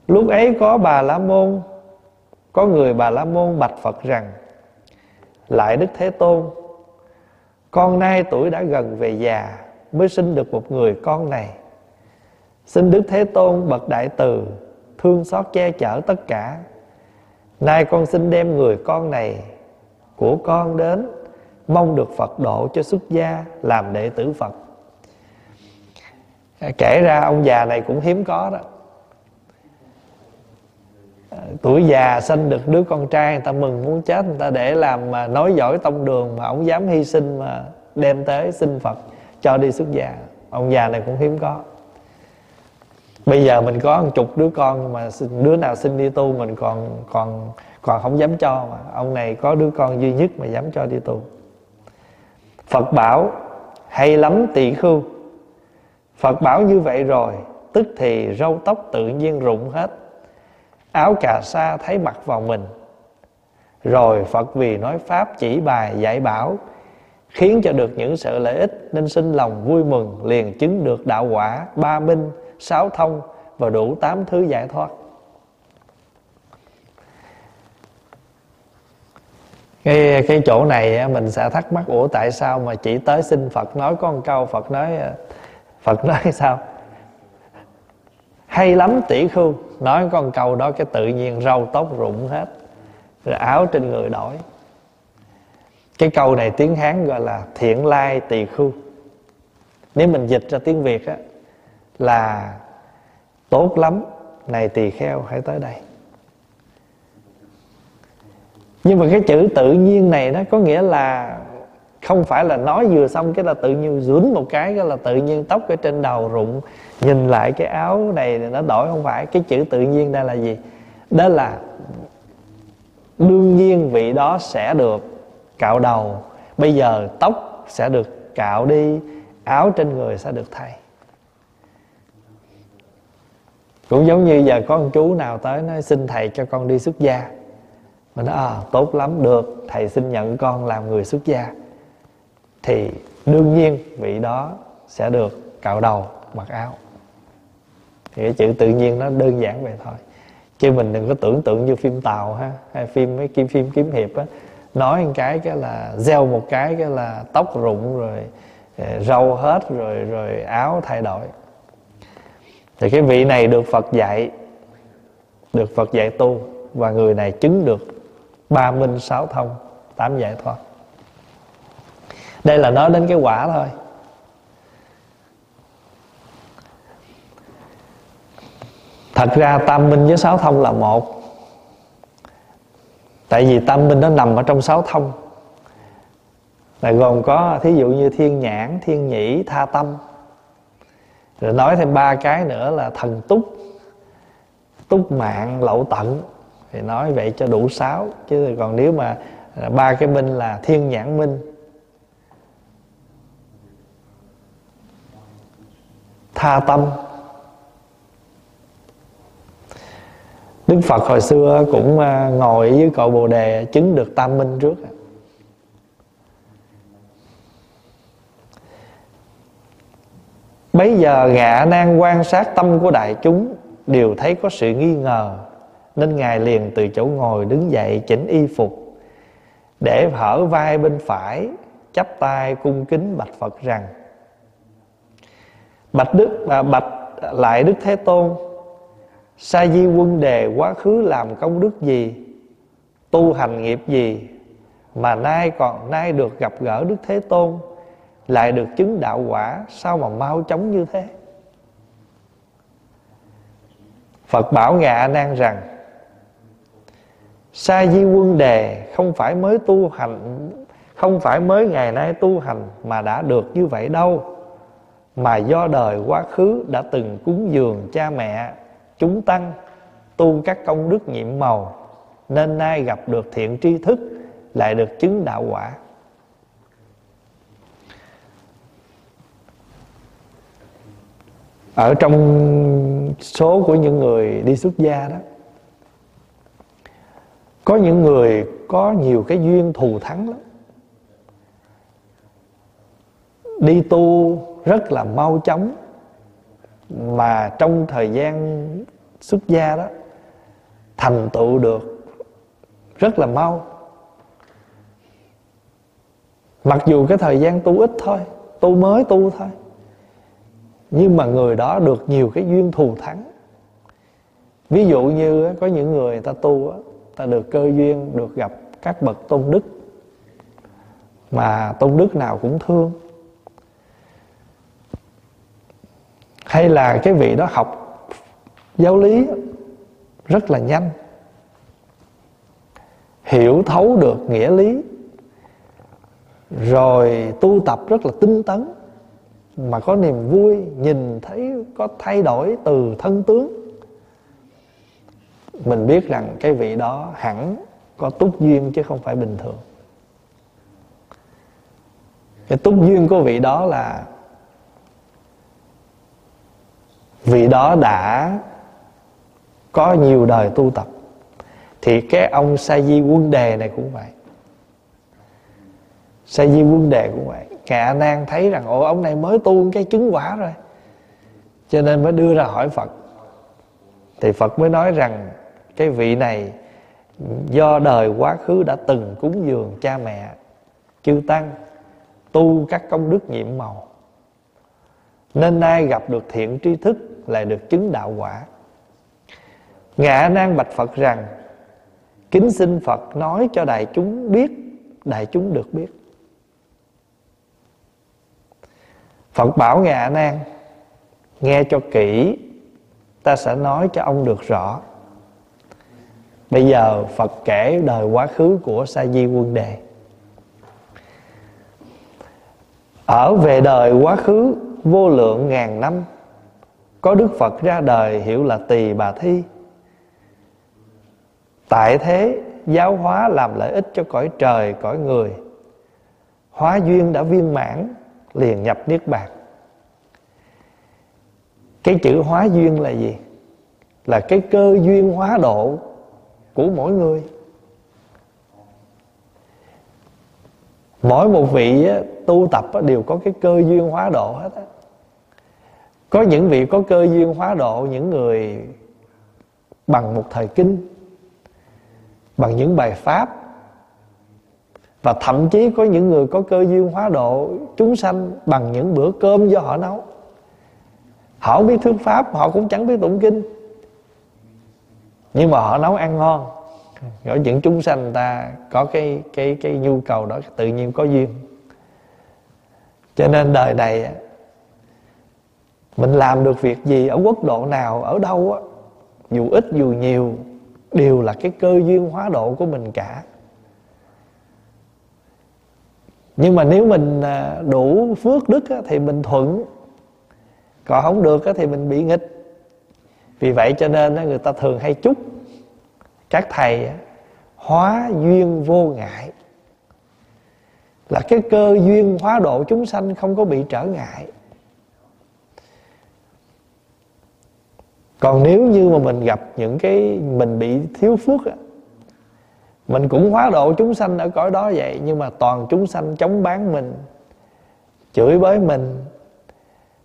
Lúc ấy có bà la môn có người bà la môn bạch phật rằng lại đức thế tôn con nay tuổi đã gần về già mới sinh được một người con này. Xin đức thế tôn bậc đại từ thương xót che chở tất cả. Nay con xin đem người con này của con đến, mong được phật độ cho xuất gia làm đệ tử phật. À, kể ra ông già này cũng hiếm có đó. À, tuổi già sinh được đứa con trai, người ta mừng muốn chết, người ta để làm mà nói giỏi tông đường mà ông dám hy sinh mà đem tới xin phật cho đi xuất gia. Ông già này cũng hiếm có bây giờ mình có một chục đứa con mà đứa nào xin đi tu mình còn còn còn không dám cho mà. Ông này có đứa con duy nhất mà dám cho đi tu. Phật bảo, hay lắm tỳ khưu. Phật bảo như vậy rồi, tức thì râu tóc tự nhiên rụng hết. Áo cà sa thấy mặt vào mình. Rồi phật vì nói pháp chỉ bài dạy bảo, khiến cho được những sự lợi ích nên sinh lòng vui mừng, liền chứng được đạo quả ba minh sáu thông và đủ tám thứ giải thoát. Cái cái chỗ này mình sẽ thắc mắc, ủa, tại sao mà chỉ tới xin Phật nói có một câu, Phật nói ờ, Phật nói (laughs) sao? Hay lắm tỷ khưu, nói con câu đó cái tự nhiên râu tóc rụng hết, rồi áo trên người đổi. Cái câu này tiếng hán gọi là thiện lai tỳ khưu. Nếu mình dịch ra tiếng việt á là tốt lắm. Này tỳ kheo, hãy tới đây. Nhưng mà cái chữ tự nhiên này nó có nghĩa là không phải là nói vừa xong cái là tự nhiên dún một cái cái là tự nhiên tóc ở trên đầu rụng, nhìn lại cái áo này nó đổi không phải. Cái chữ tự nhiên đây là gì? Đó là đương nhiên vị đó sẽ được cạo đầu, bây giờ tóc sẽ được cạo đi, áo trên người sẽ được thay cũng giống như giờ có một chú nào tới nói, xin thầy cho con đi xuất gia. Mình nói à tốt lắm, được, thầy xin nhận con làm người xuất gia. Thì đương nhiên vị đó sẽ được cạo đầu, mặc áo. Thì cái chữ tự nhiên nó đơn giản vậy thôi. Chứ mình đừng có tưởng tượng như phim tàu ha, hay phim mấy kim, phim kiếm hiệp á. Nói một cái cái là, gieo một cái cái là tóc rụng rồi ờ, râu hết rồi rồi áo thay đổi thì cái vị này được Phật dạy, được Phật dạy tu, và người này chứng được ba minh sáu thông, tám giải thoát. Đây là nói đến cái quả thôi. Thật ra tam minh với sáu thông là một. Tại vì tam minh nó nằm ở trong sáu thông. Là gồm có, thí dụ như thiên nhãn, thiên nhĩ, tha tâm rồi nói thêm ba cái nữa là thần túc túc mạng, lậu tận. Thì nói vậy cho đủ sáu, chứ còn nếu mà à, ba cái minh là thiên nhãn minh. Tha tâm. Đức Phật hồi xưa cũng à, ngồi với cội Bồ Đề chứng được tam minh trước à. Bấy giờ ngạ nan quan sát tâm của đại chúng Đều thấy có sự nghi ngờ. Nên Ngài liền từ chỗ ngồi đứng dậy chỉnh y phục Để hở vai bên phải chắp tay cung kính bạch Phật rằng Bạch Đức à, Bạch lại Đức Thế Tôn Sa di quân đề quá khứ làm công đức gì? Tu hành nghiệp gì Mà nay còn nay được gặp gỡ Đức Thế Tôn? Lại được chứng đạo quả, Sao mà mau chóng như thế? Phật bảo Ngài A Nan rằng, Sa di quân đề không phải mới tu hành, Không phải mới ngày nay tu hành Mà đã được như vậy đâu, Mà do đời quá khứ đã từng cúng dường cha mẹ, chúng tăng, tu các công đức nhiệm màu, nên nay gặp được thiện tri thức, lại được chứng đạo quả. Ở trong số của những người đi xuất gia đó, có những người có nhiều cái duyên thù thắng lắm. Đi tu rất là mau chóng, mà trong thời gian xuất gia đó, thành tựu được rất là mau. Mặc dù cái thời gian tu ít thôi, tu mới tu thôi nhưng mà người đó được nhiều cái duyên thù thắng. Ví dụ như có những người ta tu ta được cơ duyên, được gặp các bậc tôn đức, mà tôn đức nào cũng thương. Hay là cái vị đó học giáo lý rất là nhanh. Hiểu thấu được nghĩa lý, rồi tu tập rất là tinh tấn mà có niềm vui nhìn thấy có thay đổi từ thân tướng. Mình biết rằng cái vị đó hẳn có túc duyên chứ không phải bình thường. Cái túc duyên của vị đó là vị đó đã có nhiều đời tu tập, thì cái ông sa di quân đề này cũng vậy. Sa di quân đề cũng vậy ngài nan thấy rằng, ồ, ông này mới tu cái chứng quả rồi. Cho nên mới đưa ra hỏi phật. Thì phật mới nói rằng, cái vị này do đời quá khứ đã từng cúng dường cha mẹ, chư tăng, tu các công đức nhiệm màu. Nên nay gặp được thiện tri thức, lại được chứng đạo quả. Ngạ nan bạch phật rằng, kính xin phật nói cho đại chúng biết, đại chúng được biết. Phật bảo ngạ nan nghe cho kỹ, ta sẽ nói cho ông được rõ. Bây giờ phật kể đời quá khứ của sa di quân đề ở về đời quá khứ vô lượng ngàn năm, có đức phật ra đời hiểu là tỳ bà thi. Tại thế, giáo hóa làm lợi ích cho cõi trời, cõi người. Hóa duyên đã viên mãn liền nhập niết bàn. Cái chữ hóa duyên là gì? Là cái cơ duyên hóa độ của mỗi người. Mỗi một vị tu tập đều có cái cơ duyên hóa độ hết á. Có những vị có cơ duyên hóa độ những người bằng một thời kinh, bằng những bài pháp và thậm chí có những người có cơ duyên hóa độ chúng sanh bằng những bữa cơm do họ nấu. Họ không biết thuyết pháp, họ cũng chẳng biết tụng kinh. Nhưng mà họ nấu ăn ngon. Rồi những chúng sanh ta có cái cái cái nhu cầu đó, tự nhiên có duyên. Cho nên đời này, mình làm được việc gì ở quốc độ nào, ở đâu á, dù ít dù nhiều, đều là cái cơ duyên hóa độ của mình cả nhưng mà nếu mình à, đủ phước đức thì mình thuận. Còn không được thì mình bị nghịch. Vì vậy cho nên người ta thường hay chúc các thầy hóa duyên vô ngại. Là cái cơ duyên hóa độ chúng sanh không có bị trở ngại. Còn nếu như mà mình gặp những cái mình bị thiếu phước á mình cũng hóa độ chúng sanh ở cõi đó vậy, nhưng mà toàn chúng sanh chống bán mình, chửi bới mình,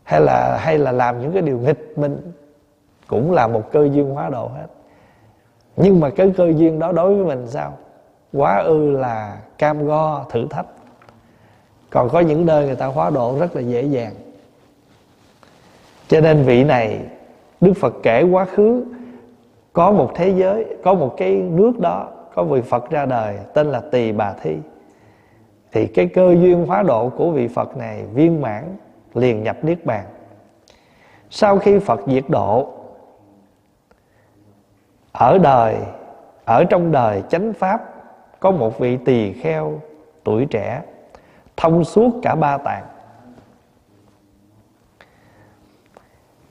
hay là hay là làm những cái điều nghịch mình, cũng là một cơ duyên hóa độ hết. Nhưng mà cái cơ duyên đó đối với mình sao? Quá ư là cam go, thử thách. Còn có những nơi người ta hóa độ rất là dễ dàng. Cho nên vị này, đức phật kể quá khứ, có một thế giới, có một cái nước đó có vị phật ra đời, tên là tỳ bà thi. Thì cái cơ duyên hóa độ của vị phật này viên mãn, liền nhập niết bàn. Sau khi phật diệt độ, ở đời, ở trong đời chánh pháp, có một vị tỳ kheo tuổi trẻ, thông suốt cả ba tạng.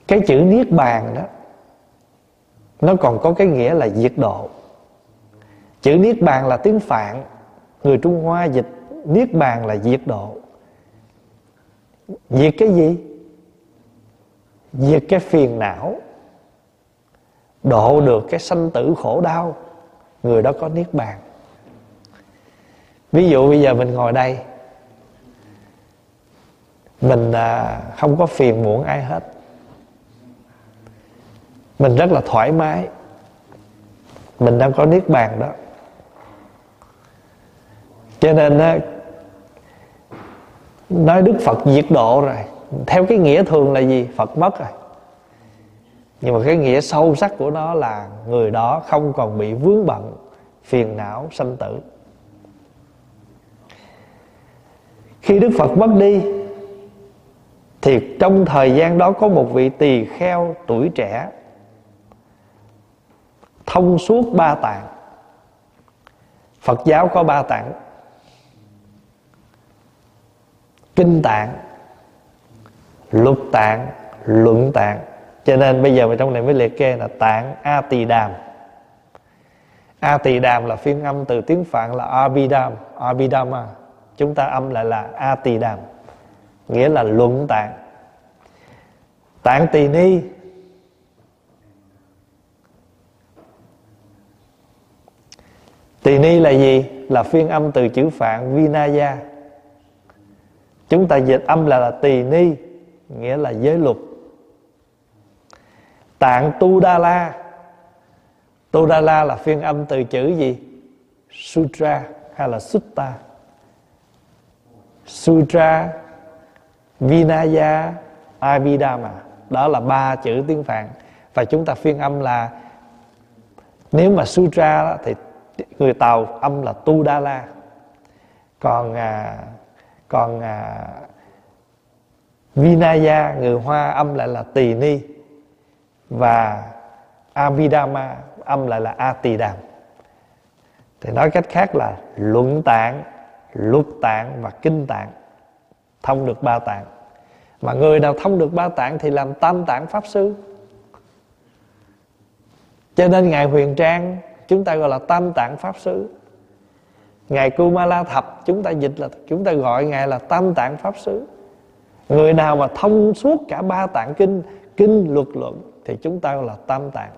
Cái chữ niết bàn đó, nó còn có cái nghĩa là diệt độ chữ niết bàn là tiếng phạn người trung hoa dịch niết bàn là diệt độ. Diệt cái gì? Diệt cái phiền não độ được cái sanh tử khổ đau người đó có niết bàn. Ví dụ bây giờ mình ngồi đây mình à, không có phiền muộn ai hết. Mình rất là thoải mái. Mình đang có niết bàn đó cho nên nói đức phật diệt độ rồi. Theo cái nghĩa thường là gì? Phật mất rồi. Nhưng mà cái nghĩa sâu sắc của nó là người đó không còn bị vướng bận, phiền não, sanh tử. Khi đức phật mất đi, thì trong thời gian đó có một vị tỳ kheo tuổi trẻ, thông suốt ba tạng. Phật giáo có ba tạng. Kinh tạng, lục tạng, luận tạng. Cho nên bây giờ mà trong này mới liệt kê là tạng a tỳ đàm a tỳ đàm là phiên âm từ tiếng phạn là abhidam abhidama à, chúng ta âm lại là a tỳ đàm nghĩa là luận tạng. Tạng tỳ ni tỳ ni là gì? Là phiên âm từ chữ phạn vinaya chúng ta dịch âm là, là tỳ ni nghĩa là giới luật. Tạng tu đa la tu đa la là phiên âm từ chữ gì? Sutra hay là sutta? Sutra vinaya abhidhamma. Đó là ba chữ tiếng phạn. Và chúng ta phiên âm là nếu mà sutra thì người tàu âm là tu đa la còn à, còn à, vinaya người hoa âm lại là tỳ ni. Và abhidhamma âm lại là a tỳ đàm thì nói cách khác là luận tạng luật tạng và kinh tạng thông được ba tạng. Mà người nào thông được ba tạng thì làm tam tạng pháp sư. Cho nên ngài huyền trang chúng ta gọi là tam tạng pháp sư ngài kumala thập chúng ta dịch là chúng ta gọi ngài là tam tạng pháp sư người nào mà thông suốt cả ba tạng kinh kinh luật luận thì chúng ta gọi là tam tạng.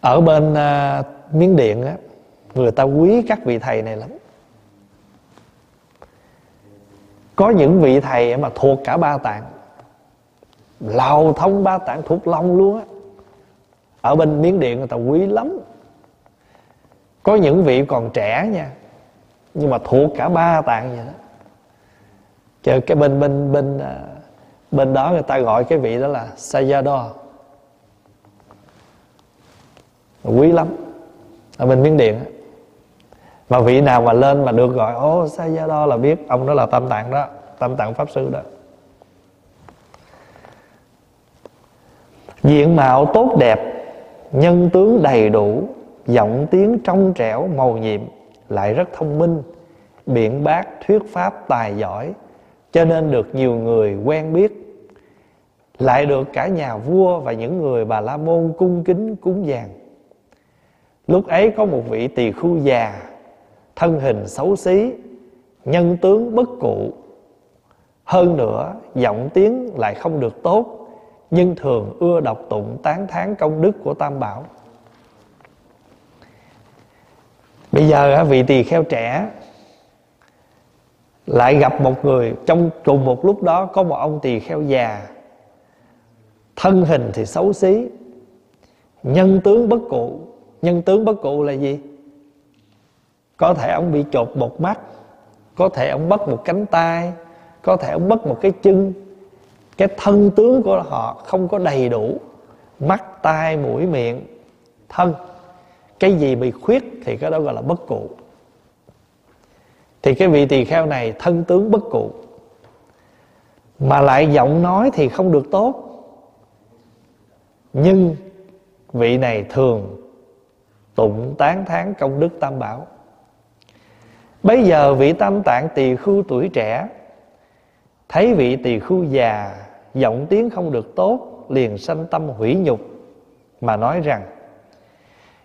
Ở bên uh, miến điện á người ta quý các vị thầy này lắm. Có những vị thầy mà thuộc cả ba tạng lầu thông ba tạng thuộc lòng luôn á ở bên miến điện người ta quý lắm. Có những vị còn trẻ nha, nhưng mà thuộc cả ba tạng vậy đó. Chờ cái bên bên bên à, bên đó người ta gọi cái vị đó là Sayadaw quý lắm. Ở bên miến điện mà vị nào mà lên mà được gọi, ô Sayadaw là biết, ông đó là tam tạng đó, tam tạng pháp sư đó. Diện mạo tốt đẹp nhân tướng đầy đủ, giọng tiếng trong trẻo màu nhiệm, lại rất thông minh. Biện bác thuyết pháp tài giỏi, cho nên được nhiều người quen biết. Lại được cả nhà vua và những người bà la môn cung kính cúng dường. Lúc ấy có một vị tỳ khu già, thân hình xấu xí, nhân tướng bất cụ. Hơn nữa, giọng tiếng lại không được tốt nhưng thường ưa đọc tụng tán thán công đức của tam bảo. Bây giờ vị tỳ kheo trẻ lại gặp một người, trong cùng một lúc đó có một ông tỳ kheo già, thân hình thì xấu xí, nhân tướng bất cụ. Nhân tướng bất cụ là gì? Có thể ông bị chột một mắt, có thể ông mất một cánh tay, có thể ông mất một cái chân cái thân tướng của họ không có đầy đủ. Mắt, tai, mũi, miệng, thân. Cái gì bị khuyết thì cái đó gọi là bất cụ. Thì cái vị tỳ kheo này thân tướng bất cụ. Mà lại giọng nói thì không được tốt. Nhưng vị này thường tụng tán thán công đức tam bảo. Bây giờ vị tam tạng tỳ khưu tuổi trẻ, thấy vị tỳ khưu già giọng tiếng không được tốt liền sanh tâm hủy nhục mà nói rằng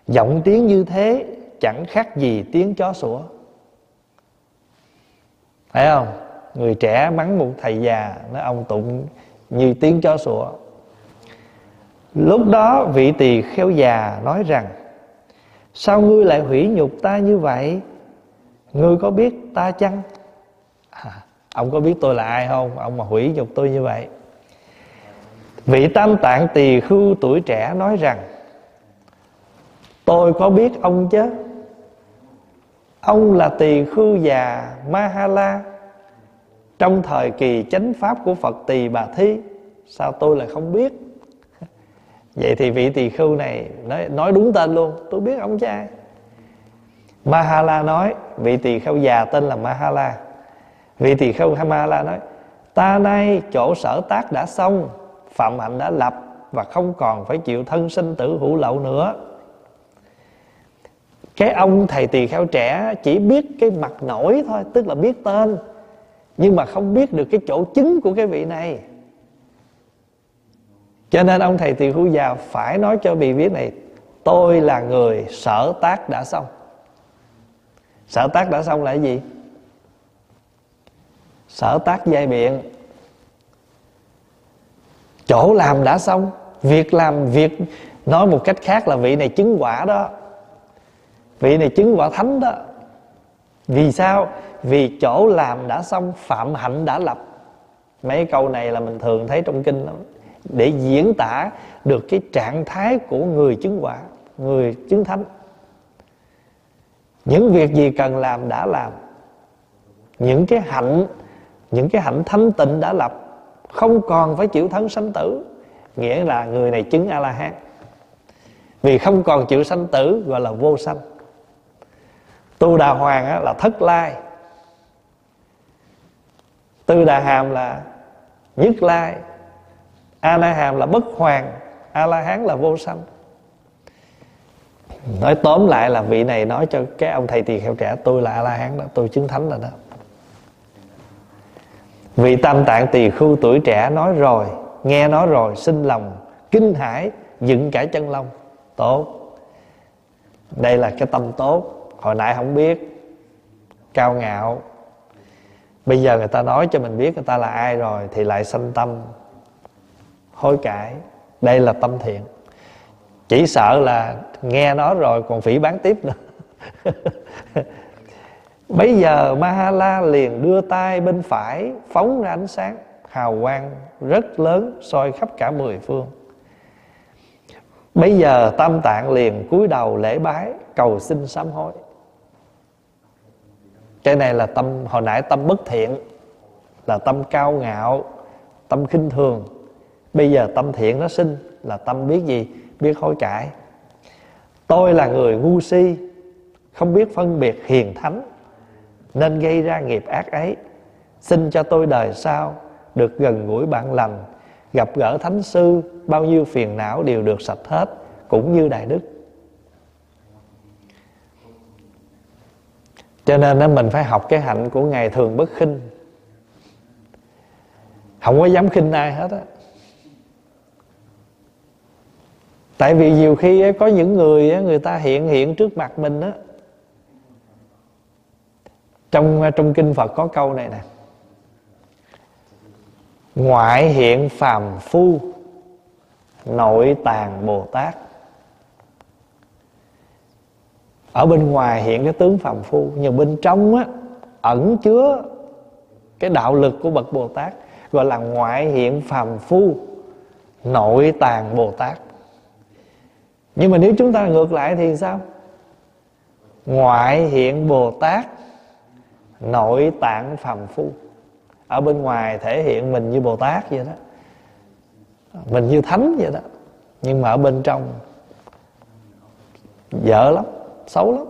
giọng tiếng như thế chẳng khác gì tiếng chó sủa. Thấy không? Người trẻ mắng một thầy già nói ông tụng như tiếng chó sủa. Lúc đó vị tỳ kheo già nói rằng sao ngươi lại hủy nhục ta như vậy? Ngươi có biết ta chăng? À, ông có biết tôi là ai không? Ông mà hủy nhục tôi như vậy vị tam tạng tỳ khưu tuổi trẻ nói rằng tôi có biết ông chứ? Ông là tỳ khưu già mahala. Trong thời kỳ chánh pháp của phật tỳ bà thi sao tôi lại không biết? (laughs) Vậy thì vị tỳ khưu này nói, nói đúng tên luôn tôi biết ông trai mahala nói vị tỳ khưu già tên là mahala. Vị tỳ khưu mahala nói ta nay chỗ sở tác đã xong phạm hạnh đã lập và không còn phải chịu thân sinh tử hữu lậu nữa. Cái ông thầy tỳ kheo trẻ chỉ biết cái mặt nổi thôi, tức là biết tên, nhưng mà không biết được cái chỗ chứng của cái vị này. Cho nên ông thầy tỳ khưu già phải nói cho vị viết này, tôi là người sở tác đã xong. Sở tác đã xong là cái gì? Sở tác giai biện chỗ làm đã xong, việc làm, việc, nói một cách khác là vị này chứng quả đó. Vị này chứng quả thánh đó. Vì sao? Vì chỗ làm đã xong, phạm hạnh đã lập. Mấy câu này là mình thường thấy trong kinh lắm. Để diễn tả được cái trạng thái của người chứng quả, người chứng thánh. Những việc gì cần làm đã làm. Những cái hạnh, những cái hạnh thánh tịnh đã lập không còn phải chịu thân sanh tử, nghĩa là người này chứng a la hán vì không còn chịu sanh tử, gọi là vô sanh. Tu đà hoàng là thất lai. Tư đà hàm là nhất lai. A la hàm là bất hoàng a la hán là vô sanh. Nói tóm lại là vị này nói cho cái ông thầy tỳ kheo trẻ, tôi là a la hán đó, tôi chứng thánh rồi đó vị tam tạng tỳ khưu tuổi trẻ nói rồi, nghe nói rồi sinh lòng kinh hãi, dựng cả chân lông tốt. Đây là cái tâm tốt. Hồi nãy không biết. Cao ngạo. Bây giờ người ta nói cho mình biết người ta là ai rồi thì lại sanh tâm hối cải. Đây là tâm thiện. Chỉ sợ là nghe nói rồi còn phỉ bán tiếp nữa. (laughs) Bây giờ Mahala liền đưa tay bên phải, Phóng ra ánh sáng. Hào quang rất lớn, soi khắp cả mười phương. Bây giờ Tam Tạng liền cúi đầu lễ bái, Cầu xin sám hối. Cái này là tâm, Hồi nãy tâm bất thiện, Là tâm cao ngạo, Tâm khinh thường. Bây giờ tâm thiện nó sinh, Là tâm biết gì? Biết hối cải. Tôi là người ngu si, Không biết phân biệt hiền thánh. Nên gây ra nghiệp ác ấy. Xin cho tôi đời sau Được gần gũi bạn lành, Gặp gỡ thánh sư, Bao nhiêu phiền não đều được sạch hết, Cũng như Đại Đức. Cho nên mình phải học cái hạnh của Ngài thường bất khinh. Không có dám khinh ai hết á. Tại vì nhiều khi có những người người ta hiện hiện trước mặt mình á trong ờ, trong kinh Phật có câu này nè. Ngoại hiện phàm phu, nội tàng Bồ Tát. Ở bên ngoài hiện cái tướng phàm phu, nhưng bên trong á, ẩn chứa cái đạo lực của bậc Bồ Tát, gọi là ngoại hiện phàm phu, nội tàng Bồ Tát. Nhưng mà nếu chúng ta ngược lại thì sao? Ngoại hiện bồ tát nội tạng phàm phu. Ở bên ngoài thể hiện mình như bồ tát vậy đó. Mình như thánh vậy đó. Nhưng mà ở bên trong, dở lắm, xấu lắm.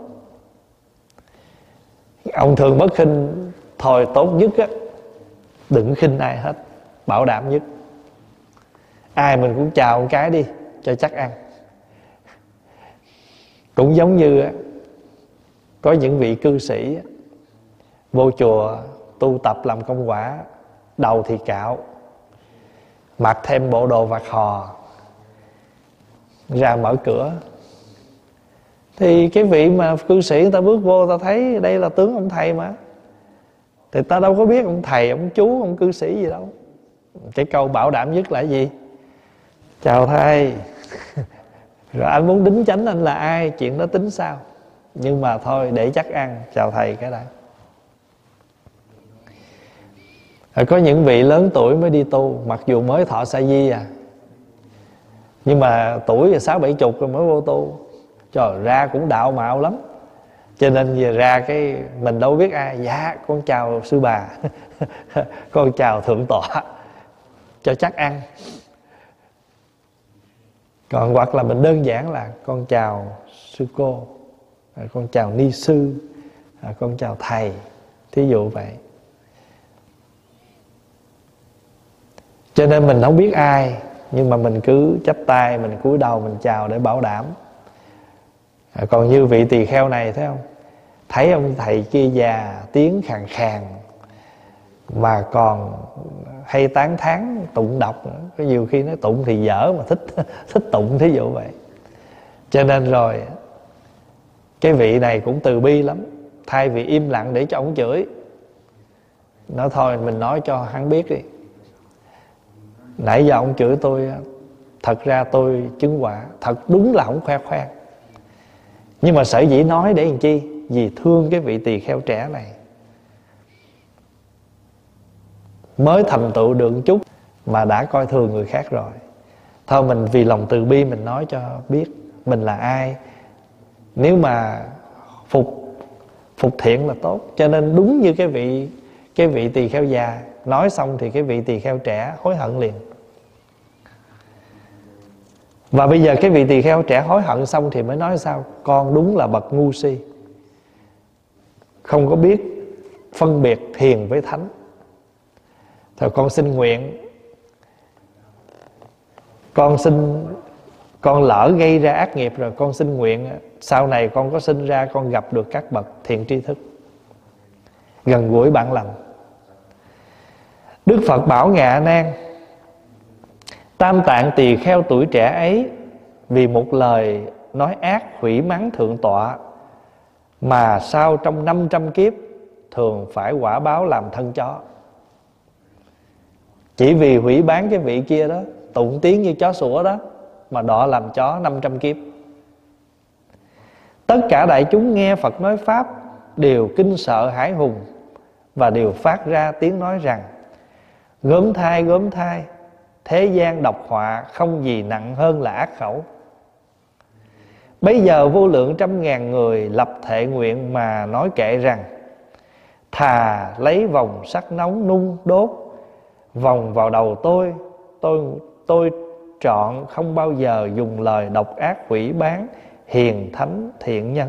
Ông thường bất khinh, thôi tốt nhất á, đừng khinh ai hết, bảo đảm nhất. Ai mình cũng chào một cái đi, cho chắc ăn. Cũng giống như có những vị cư sĩ vô chùa tu tập làm công quả, đầu thì cạo, mặc thêm bộ đồ vạt hò, ra mở cửa. Thì cái vị mà cư sĩ người ta bước vô ta thấy đây là tướng ông thầy mà. Thì ta đâu có biết ông thầy, ông chú, ông cư sĩ gì đâu. Cái câu bảo đảm nhất là gì? Chào thầy. (laughs) Rồi anh muốn đính chánh anh là ai, chuyện đó tính sao? Nhưng mà thôi, để chắc ăn. Chào thầy cái đã rồi À, có những vị lớn tuổi mới đi tu, mặc dù mới thọ sa di à. Nhưng mà tuổi là sáu, bảy chục rồi mới vô tu. Trời, ra cũng đạo mạo lắm. Cho nên về ra cái mình đâu biết ai. Dạ con chào sư bà. (laughs) Con chào thượng tọa. Cho chắc ăn. Còn hoặc là mình đơn giản là con chào sư cô à, con chào ni sư à, con chào thầy. Thí dụ vậy. Cho nên mình không biết ai nhưng mà mình cứ chắp tay mình cúi đầu mình chào để bảo đảm. À, còn như vị tỳ kheo này thấy không? Thấy ông thầy kia già tiếng khàn khàn mà còn hay tán thán tụng đọc nữa. có nhiều khi nó tụng thì dở mà thích (laughs) thích tụng thí dụ vậy. Cho nên rồi cái vị này cũng từ bi lắm. Thay vì im lặng để cho ông chửi. Nói thôi mình nói cho hắn biết đi nãy giờ ông chửi tôi, thật ra tôi chứng quả, thật đúng là không khoe khoang. Nhưng mà sở dĩ nói để làm chi? Vì thương cái vị tỳ kheo trẻ này. Mới thành tựu được chút mà đã coi thường người khác rồi. Thôi mình vì lòng từ bi mình nói cho biết mình là ai. Nếu mà phục phục thiện là tốt. Cho nên đúng như cái vị cái vị tỳ kheo già nói xong thì cái vị tỳ kheo trẻ hối hận liền. Và bây giờ cái vị tỳ kheo trẻ hối hận xong thì mới nói sao? Con đúng là bậc ngu si. Không có biết phân biệt thiền với thánh. Thôi, con xin nguyện. Con xin, Con lỡ gây ra ác nghiệp rồi, Con xin nguyện. Sau này con có sinh ra, con gặp được các bậc thiện tri thức. Gần gũi bạn lành. Đức Phật bảo Ngạ Nan Tam tạng tỳ kheo tuổi trẻ ấy Vì một lời nói ác hủy mắng thượng tọa, Mà sau trong 500 kiếp Thường phải quả báo làm thân chó chỉ vì hủy bán cái vị kia đó, Tụng tiếng như chó sủa đó, Mà đọ làm chó 500 kiếp. Tất cả đại chúng nghe Phật nói Pháp Đều kinh sợ hãi hùng Và đều phát ra tiếng nói rằng Gớm thai gớm thai. Thế gian độc họa Không gì nặng hơn là ác khẩu. Bây giờ vô lượng trăm ngàn người Lập thệ nguyện mà nói kệ rằng, Thà lấy vòng sắt nóng nung đốt vòng vào đầu tôi tôi tôi chọn không bao giờ dùng lời độc ác quỷ bán hiền thánh thiện nhân.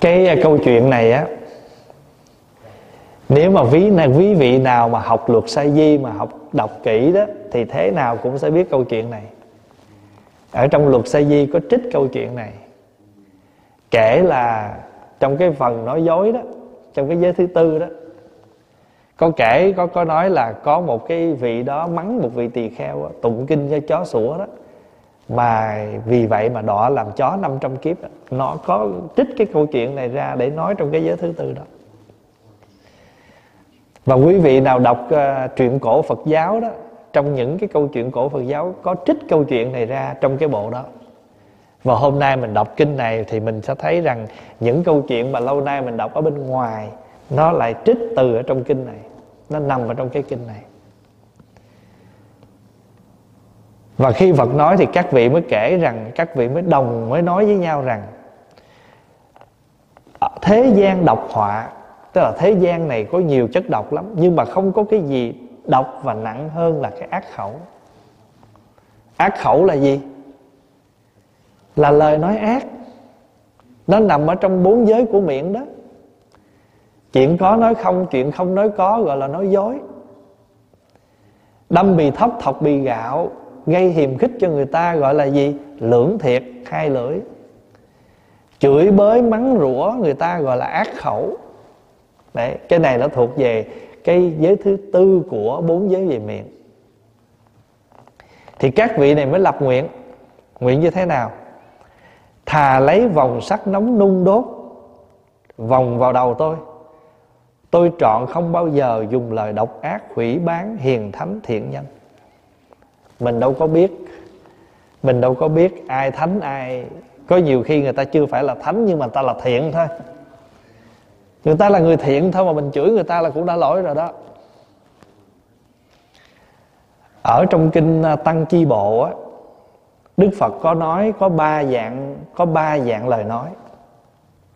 Cái à, câu chuyện này á nếu mà ví này quý vị nào mà học luật sa di mà học đọc kỹ đó thì thế nào cũng sẽ biết câu chuyện này. Ở trong luật sa di có trích câu chuyện này. Kể là trong cái phần nói dối đó trong cái giới thứ tư đó có kể có có nói là có một cái vị đó mắng một vị tỳ kheo đó, tụng kinh cho chó sủa đó mà vì vậy mà đọa làm chó 500 kiếp nó có trích cái câu chuyện này ra để nói trong cái giới thứ tư đó. Và quý vị nào đọc uh, truyện cổ Phật giáo đó trong những cái câu chuyện cổ Phật giáo có trích câu chuyện này ra trong cái bộ đó. Và hôm nay mình đọc kinh này thì mình sẽ thấy rằng những câu chuyện mà lâu nay mình đọc ở bên ngoài nó lại trích từ ở trong kinh này nó nằm ở trong cái kinh này. Và khi Phật nói thì các vị mới kể rằng, các vị mới đồng mới nói với nhau rằng thế gian độc họa, tức là thế gian này có nhiều chất độc lắm, nhưng mà không có cái gì độc và nặng hơn là cái ác khẩu. Ác khẩu là gì? Là lời nói ác. Nó nằm ở trong bốn giới của miệng đó. Chuyện có nói không, chuyện không nói có, gọi là nói dối. Đâm bì thóc, thọc bì gạo gây hiềm khích cho người ta gọi là gì? Lưỡng thiệt hai lưỡi. Chửi bới, mắng rủa, người ta gọi là ác khẩu. Đấy, cái này nó thuộc về cái giới thứ tư của bốn giới về miệng. Thì các vị này mới lập nguyện. Nguyện như thế nào? Thà lấy vòng sắt nóng nung đốt, vòng vào đầu tôi. Tôi chọn không bao giờ dùng lời độc ác, hủy bán hiền thánh thiện nhân mình đâu có biết. Mình đâu có biết ai thánh, ai có nhiều khi người ta chưa phải là thánh, nhưng mà người ta là thiện thôi. Người ta là người thiện thôi mà mình chửi người ta là cũng đã lỗi rồi đó. Ở trong kinh à, tăng chi bộ á, Đức Phật có nói, có ba dạng, có ba dạng lời nói.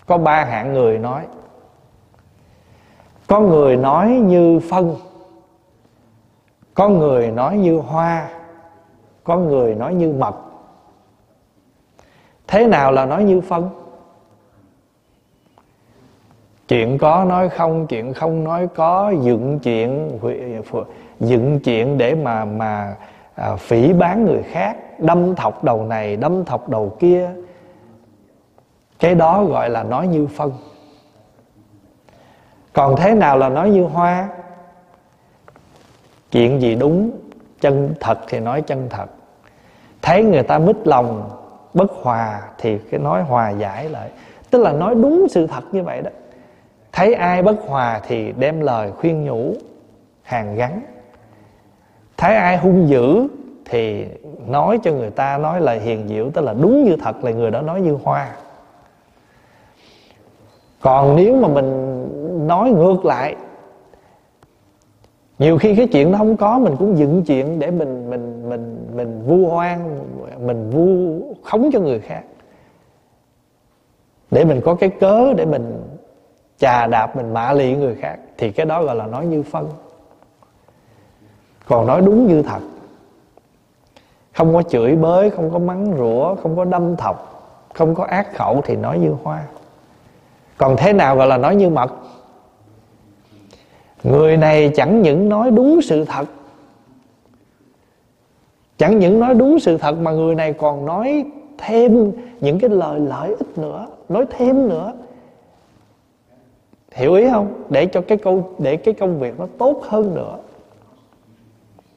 Có ba hạng người nói. Có người nói như phân. Có người nói như hoa có người nói như mật. Thế nào là nói như phân? Chuyện có nói không chuyện không nói có. Dựng chuyện dựng chuyện để mà mà à, phỉ bán người khác. Đâm thọc đầu này đâm thọc đầu kia. Cái đó gọi là nói như phân. Còn thế nào là nói như hoa? Chuyện gì đúng? Chân thật thì nói chân thật. Thấy người ta mít lòng, bất hòa thì cái nói hòa giải lại. Tức là nói đúng sự thật như vậy đó. Thấy ai bất hòa thì đem lời khuyên nhủ hàng gắn. Thấy ai hung dữ thì nói cho người ta nói lời hiền diệu tức là đúng như thật là người đó nói như hoa. Còn nếu mà mình nói ngược lại nhiều khi cái chuyện nó không có, mình cũng dựng chuyện để mình mình mình mình vu oan, mình vu khống cho người khác. Để mình có cái cớ để mình chà đạp, mình mạ lị người khác, thì cái đó gọi là nói như phân. Còn nói đúng như thật. Không có chửi bới, không có mắng rủa, không có đâm thọc, không có ác khẩu thì nói như hoa. Còn thế nào gọi là nói như mật? Người này chẳng những nói đúng sự thật, chẳng những nói đúng sự thật mà người này còn nói thêm những cái lời lợi ích nữa, nói thêm nữa. Hiểu ý không? Để cho cái câu, để cái công việc nó tốt hơn nữa.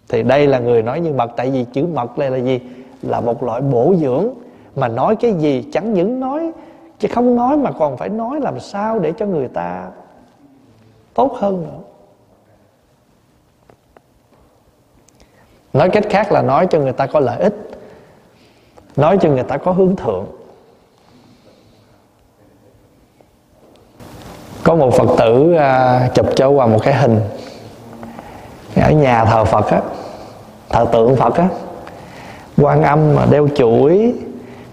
Thì đây là người nói như mật, tại vì chữ mật đây là gì? Là một loại bổ dưỡng. Mà nói cái gì chẳng những nói, chứ không nói mà còn phải nói làm sao để cho người ta tốt hơn nữa. Nói cách khác là nói cho người ta có lợi ích nói cho người ta có hướng thượng. Có một phật tử à, chụp cho qua một cái hình. Ở nhà thờ phật á thờ tượng phật á quan âm mà đeo chuỗi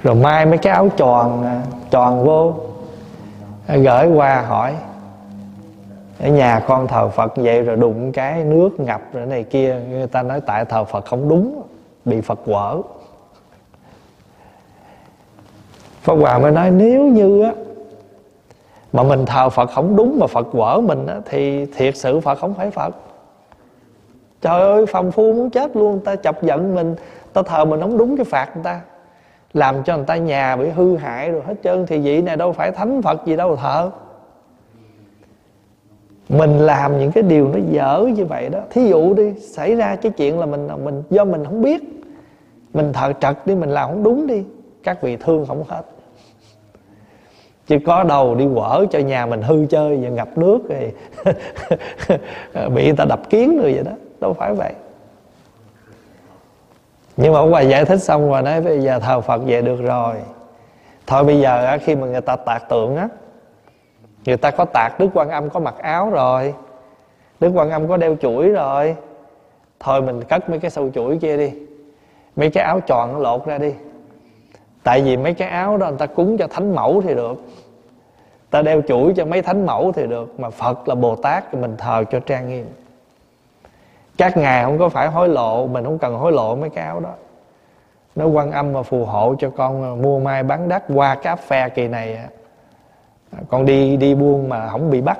rồi mai mấy cái áo tròn tròn à, vô gửi qua hỏi ở nhà con thờ Phật vậy rồi đụng cái nước ngập rồi này kia người ta nói tại thờ Phật không đúng bị Phật quở. Pháp Hòa mới nói nếu như á mà mình thờ Phật không đúng mà Phật quở mình á, thì thiệt sự Phật không phải Phật. Trời ơi phàm phu muốn chết luôn ta chọc giận mình ta thờ mình không đúng cái phạt người ta. Làm cho người ta nhà bị hư hại rồi hết trơn thì vị này đâu phải thánh Phật gì đâu thờ mình làm những cái điều nó dở như vậy đó. Thí dụ đi, xảy ra cái chuyện là mình mình, do mình không biết. Mình thợ trật đi, mình làm không đúng đi, các vị thương không hết. Chứ có đầu đi quở cho nhà mình hư chơi và ngập nước rồi (laughs) bị người ta đập kiến rồi vậy đó. Đâu phải vậy. Nhưng mà ông bà giải thích xong rồi nói bây giờ thờ phật về được rồi. Thôi bây giờ khi mà người ta tạc tượng á người ta có tạc, đức quan âm có mặc áo rồi. Đức quan âm có đeo chuỗi rồi. Thôi mình cất mấy cái sâu chuỗi kia đi. Mấy cái áo tròn nó lột ra đi. Tại vì mấy cái áo đó người ta cúng cho thánh mẫu thì được. Ta đeo chuỗi cho mấy thánh mẫu thì được, mà phật là bồ tát thì mình thờ cho trang nghiêm. Các ngài không có phải hối lộ, mình không cần hối lộ mấy cái áo đó. Nó quan âm mà phù hộ cho con mua mai bán đắt qua cái áp phe kỳ này À, con đi đi buôn mà không bị bắt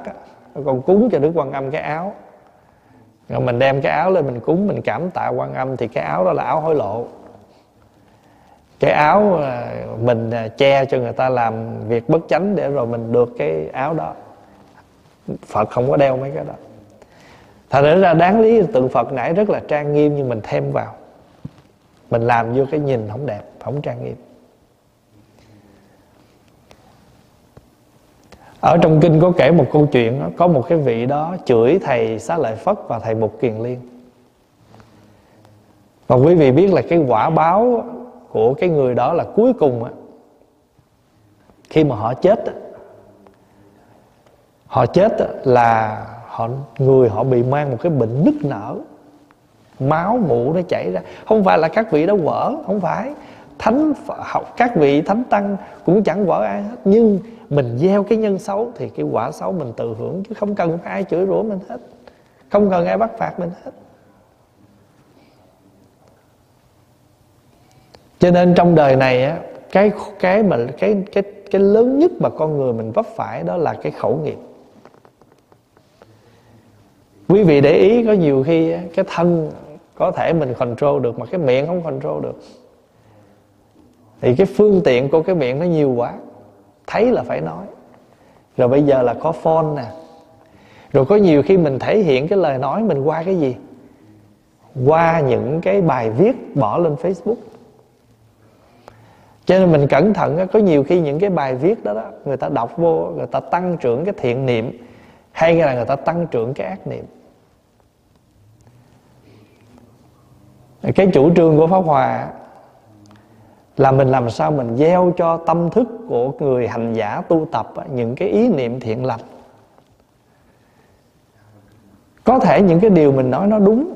con cúng cho đức quan âm cái áo. Rồi mình đem cái áo lên mình cúng, mình cảm tạ quan âm thì cái áo đó là áo hối lộ. Cái áo à, mình à, che cho người ta làm việc bất chánh để rồi mình được cái áo đó. Phật không có đeo mấy cái đó. Thành ra đáng lý tượng phật nãy rất là trang nghiêm nhưng mình thêm vào. Mình làm vô cái nhìn không đẹp, không trang nghiêm. Ở trong kinh có kể một câu chuyện đó, có một cái vị đó chửi thầy xá lợi phất và thầy bục kiền liên. Và quý vị biết là cái quả báo của cái người đó là cuối cùng á khi mà họ chết á, họ chết á, là họ người họ bị mang một cái bệnh nứt nở máu mũ nó chảy ra. Không phải là các vị đó quở không phải. Thánh học các vị thánh tăng cũng chẳng quở ai hết. Nhưng mình gieo cái nhân xấu thì cái quả xấu mình tự hưởng, chứ không cần phải ai chửi rủa mình hết. Không cần ai bắt phạt mình hết. Cho nên trong đời này á, cái cái mà, cái cái cái lớn nhất mà con người mình vấp phải đó là cái khẩu nghiệp. Quý vị để ý có nhiều khi cái thân có thể mình control được mà cái miệng không control được, thì cái phương tiện của cái miệng nó nhiều quá thấy là phải nói. Rồi bây giờ là có phone nè. Rồi có nhiều khi mình thể hiện cái lời nói mình qua cái gì? Qua những cái bài viết bỏ lên facebook. Cho nên mình cẩn thận có nhiều khi những cái bài viết đó đó, người ta đọc vô, người ta tăng trưởng cái thiện niệm, hay là người ta tăng trưởng cái ác niệm. Cái chủ trương của pháp hòa là mình làm sao mình gieo cho tâm thức của người hành giả tu tập những cái ý niệm thiện lành. Có thể những cái điều mình nói nó đúng,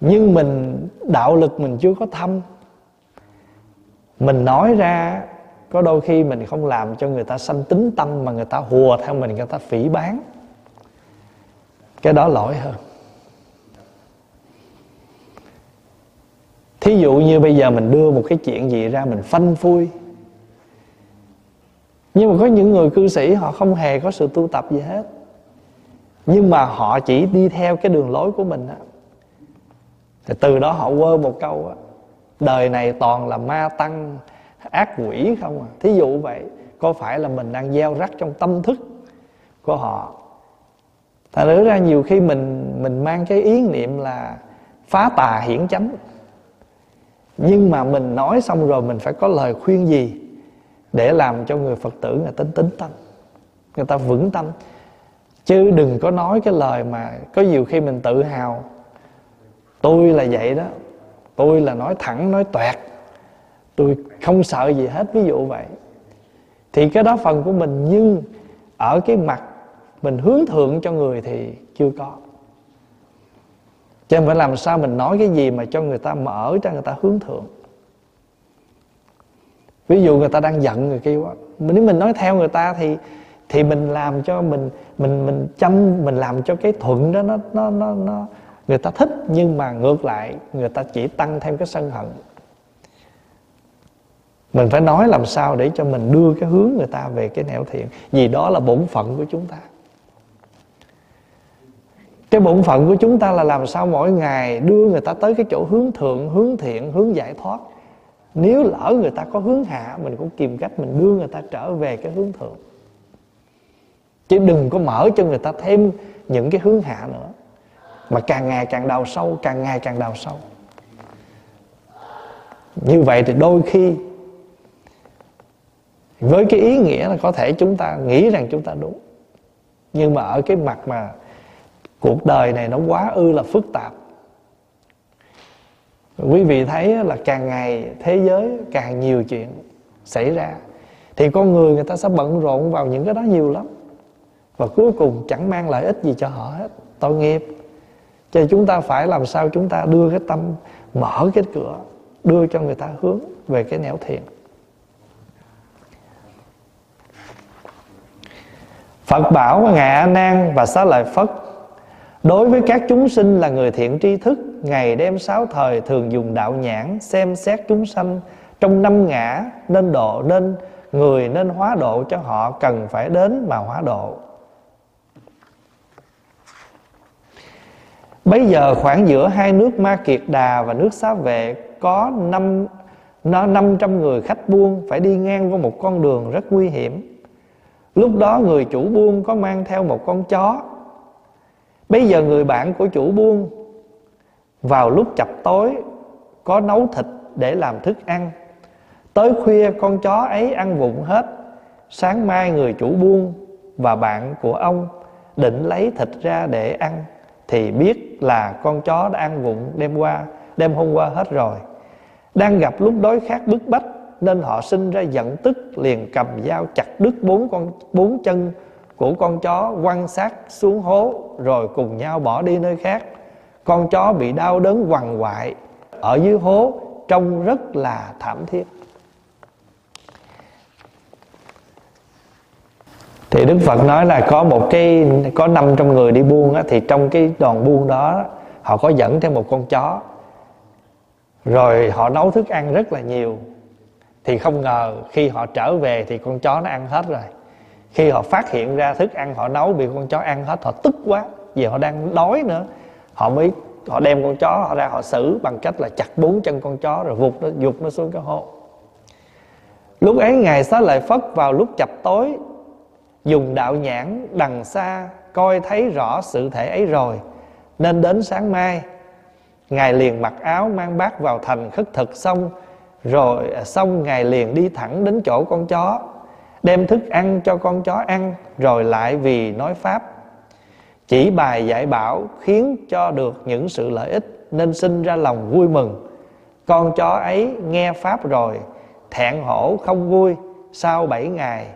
nhưng mình, đạo lực mình chưa có thâm. Mình nói ra, có đôi khi mình không làm cho người ta sanh tính tâm mà người ta hùa theo mình, người ta phỉ bán cái đó lỗi hơn. Thí dụ như bây giờ mình đưa một cái chuyện gì ra mình phanh phui. Nhưng mà có những người cư sĩ họ không hề có sự tu tập gì hết. Nhưng mà họ chỉ đi theo cái đường lối của mình á. Thì từ đó họ quơ một câu á, đời này toàn là ma tăng, ác quỷ không à. Thí dụ vậy, có phải là mình đang gieo rắc trong tâm thức của họ? Thành ra nhiều khi mình mình mang cái ý niệm là phá tà hiển chánh nhưng mà mình nói xong rồi mình phải có lời khuyên gì để làm cho người phật tử người tính tính tâm, người ta vững tâm? Chứ đừng có nói cái lời mà có nhiều khi mình tự hào. Tôi là vậy đó. Tôi là nói thẳng, nói toẹt. Tôi không sợ gì hết, ví dụ vậy. Thì cái đó phần của mình nhưng ở cái mặt mình hướng thượng cho người thì chưa có cho nên phải làm sao mình nói cái gì mà cho người ta mở cho người ta hướng thượng. Ví dụ người ta đang giận người kia quá. Nếu mình nói theo người ta thì thì mình làm cho mình mình mình chăm, mình làm cho cái thuận đó nó nó nó nó người ta thích nhưng mà ngược lại người ta chỉ tăng thêm cái sân hận. Mình phải nói làm sao để cho mình đưa cái hướng người ta về cái nẻo thiện. Vì đó là bổn phận của chúng ta cái bổn phận của chúng ta là làm sao mỗi ngày đưa người ta tới cái chỗ hướng thượng, hướng thiện, hướng giải thoát. Nếu lỡ người ta có hướng hạ, mình cũng tìm cách mình đưa người ta trở về cái hướng thượng. Chứ đừng có mở cho người ta thêm những cái hướng hạ nữa. Mà càng ngày càng đào sâu, càng ngày càng đào sâu. Như vậy thì đôi khi, với cái ý nghĩa là có thể chúng ta nghĩ rằng chúng ta đúng. Nhưng mà ở cái mặt mà cuộc đời này nó quá ư là phức tạp. Quý vị thấy là càng ngày thế giới càng nhiều chuyện xảy ra, thì con người người ta sẽ bận rộn vào những cái đó nhiều lắm. Và cuối cùng chẳng mang lợi ích gì cho họ hết. Tội nghiệp. Cho chúng ta phải làm sao chúng ta đưa cái tâm, mở cái cửa, đưa cho người ta hướng về cái nẻo thiện. Phật bảo ngạ Nan và Xá Lợi Phất Đối với các chúng sinh là người thiện tri thức, Ngày đêm sáu thời thường dùng đạo nhãn Xem xét chúng sanh. Trong năm ngã, nên độ Nên, người nên hóa độ cho họ Cần phải đến mà hóa độ. Bây giờ khoảng giữa hai nước Ma Kiệt Đà và nước Xá Vệ Có năm, nó 500 người khách buôn phải đi ngang qua một con đường rất nguy hiểm. Lúc đó người chủ buôn có mang theo một con chó Bây giờ người bạn của chủ buôn Vào lúc chập tối, Có nấu thịt để làm thức ăn. Tới khuya con chó ấy ăn vụng hết. Sáng mai người chủ buôn Và bạn của ông Định lấy thịt ra để ăn, Thì biết là con chó đã ăn vụng đêm qua, Đêm hôm qua hết rồi. Đang gặp lúc đói khát bức bách, nên họ sinh ra giận tức, liền cầm dao chặt đứt bốn con, bốn chân của con chó quăng sát xuống hố rồi cùng nhau bỏ đi nơi khác. Con chó bị đau đớn quằn quại ở dưới hố trông rất là thảm thiết. Thì Đức Phật nói là có một cái có 500 người đi buôn á, thì trong cái đoàn buôn đó họ có dẫn theo một con chó. Rồi họ nấu thức ăn rất là nhiều. Thì không ngờ khi họ trở về thì con chó nó ăn hết rồi khi họ phát hiện ra thức ăn họ nấu bị con chó ăn hết, họ tức quá, vì họ đang đói nữa. Họ mới, họ đem con chó họ ra họ xử bằng cách là chặt bốn chân con chó rồi vụt nó dục nó xuống cái hố. Lúc ấy ngài xá lợi phất vào lúc chập tối, dùng đạo nhãn đằng xa coi thấy rõ sự thể ấy rồi, nên đến sáng mai, ngài liền mặc áo mang bát vào thành khất thực xong, rồi à, xong ngài liền đi thẳng đến chỗ con chó đem thức ăn cho con chó ăn, rồi lại vì nói pháp. Chỉ bài dạy bảo khiến cho được những sự lợi ích nên sinh ra lòng vui mừng. Con chó ấy nghe pháp rồi, thẹn hổ không vui. Sau bảy ngày,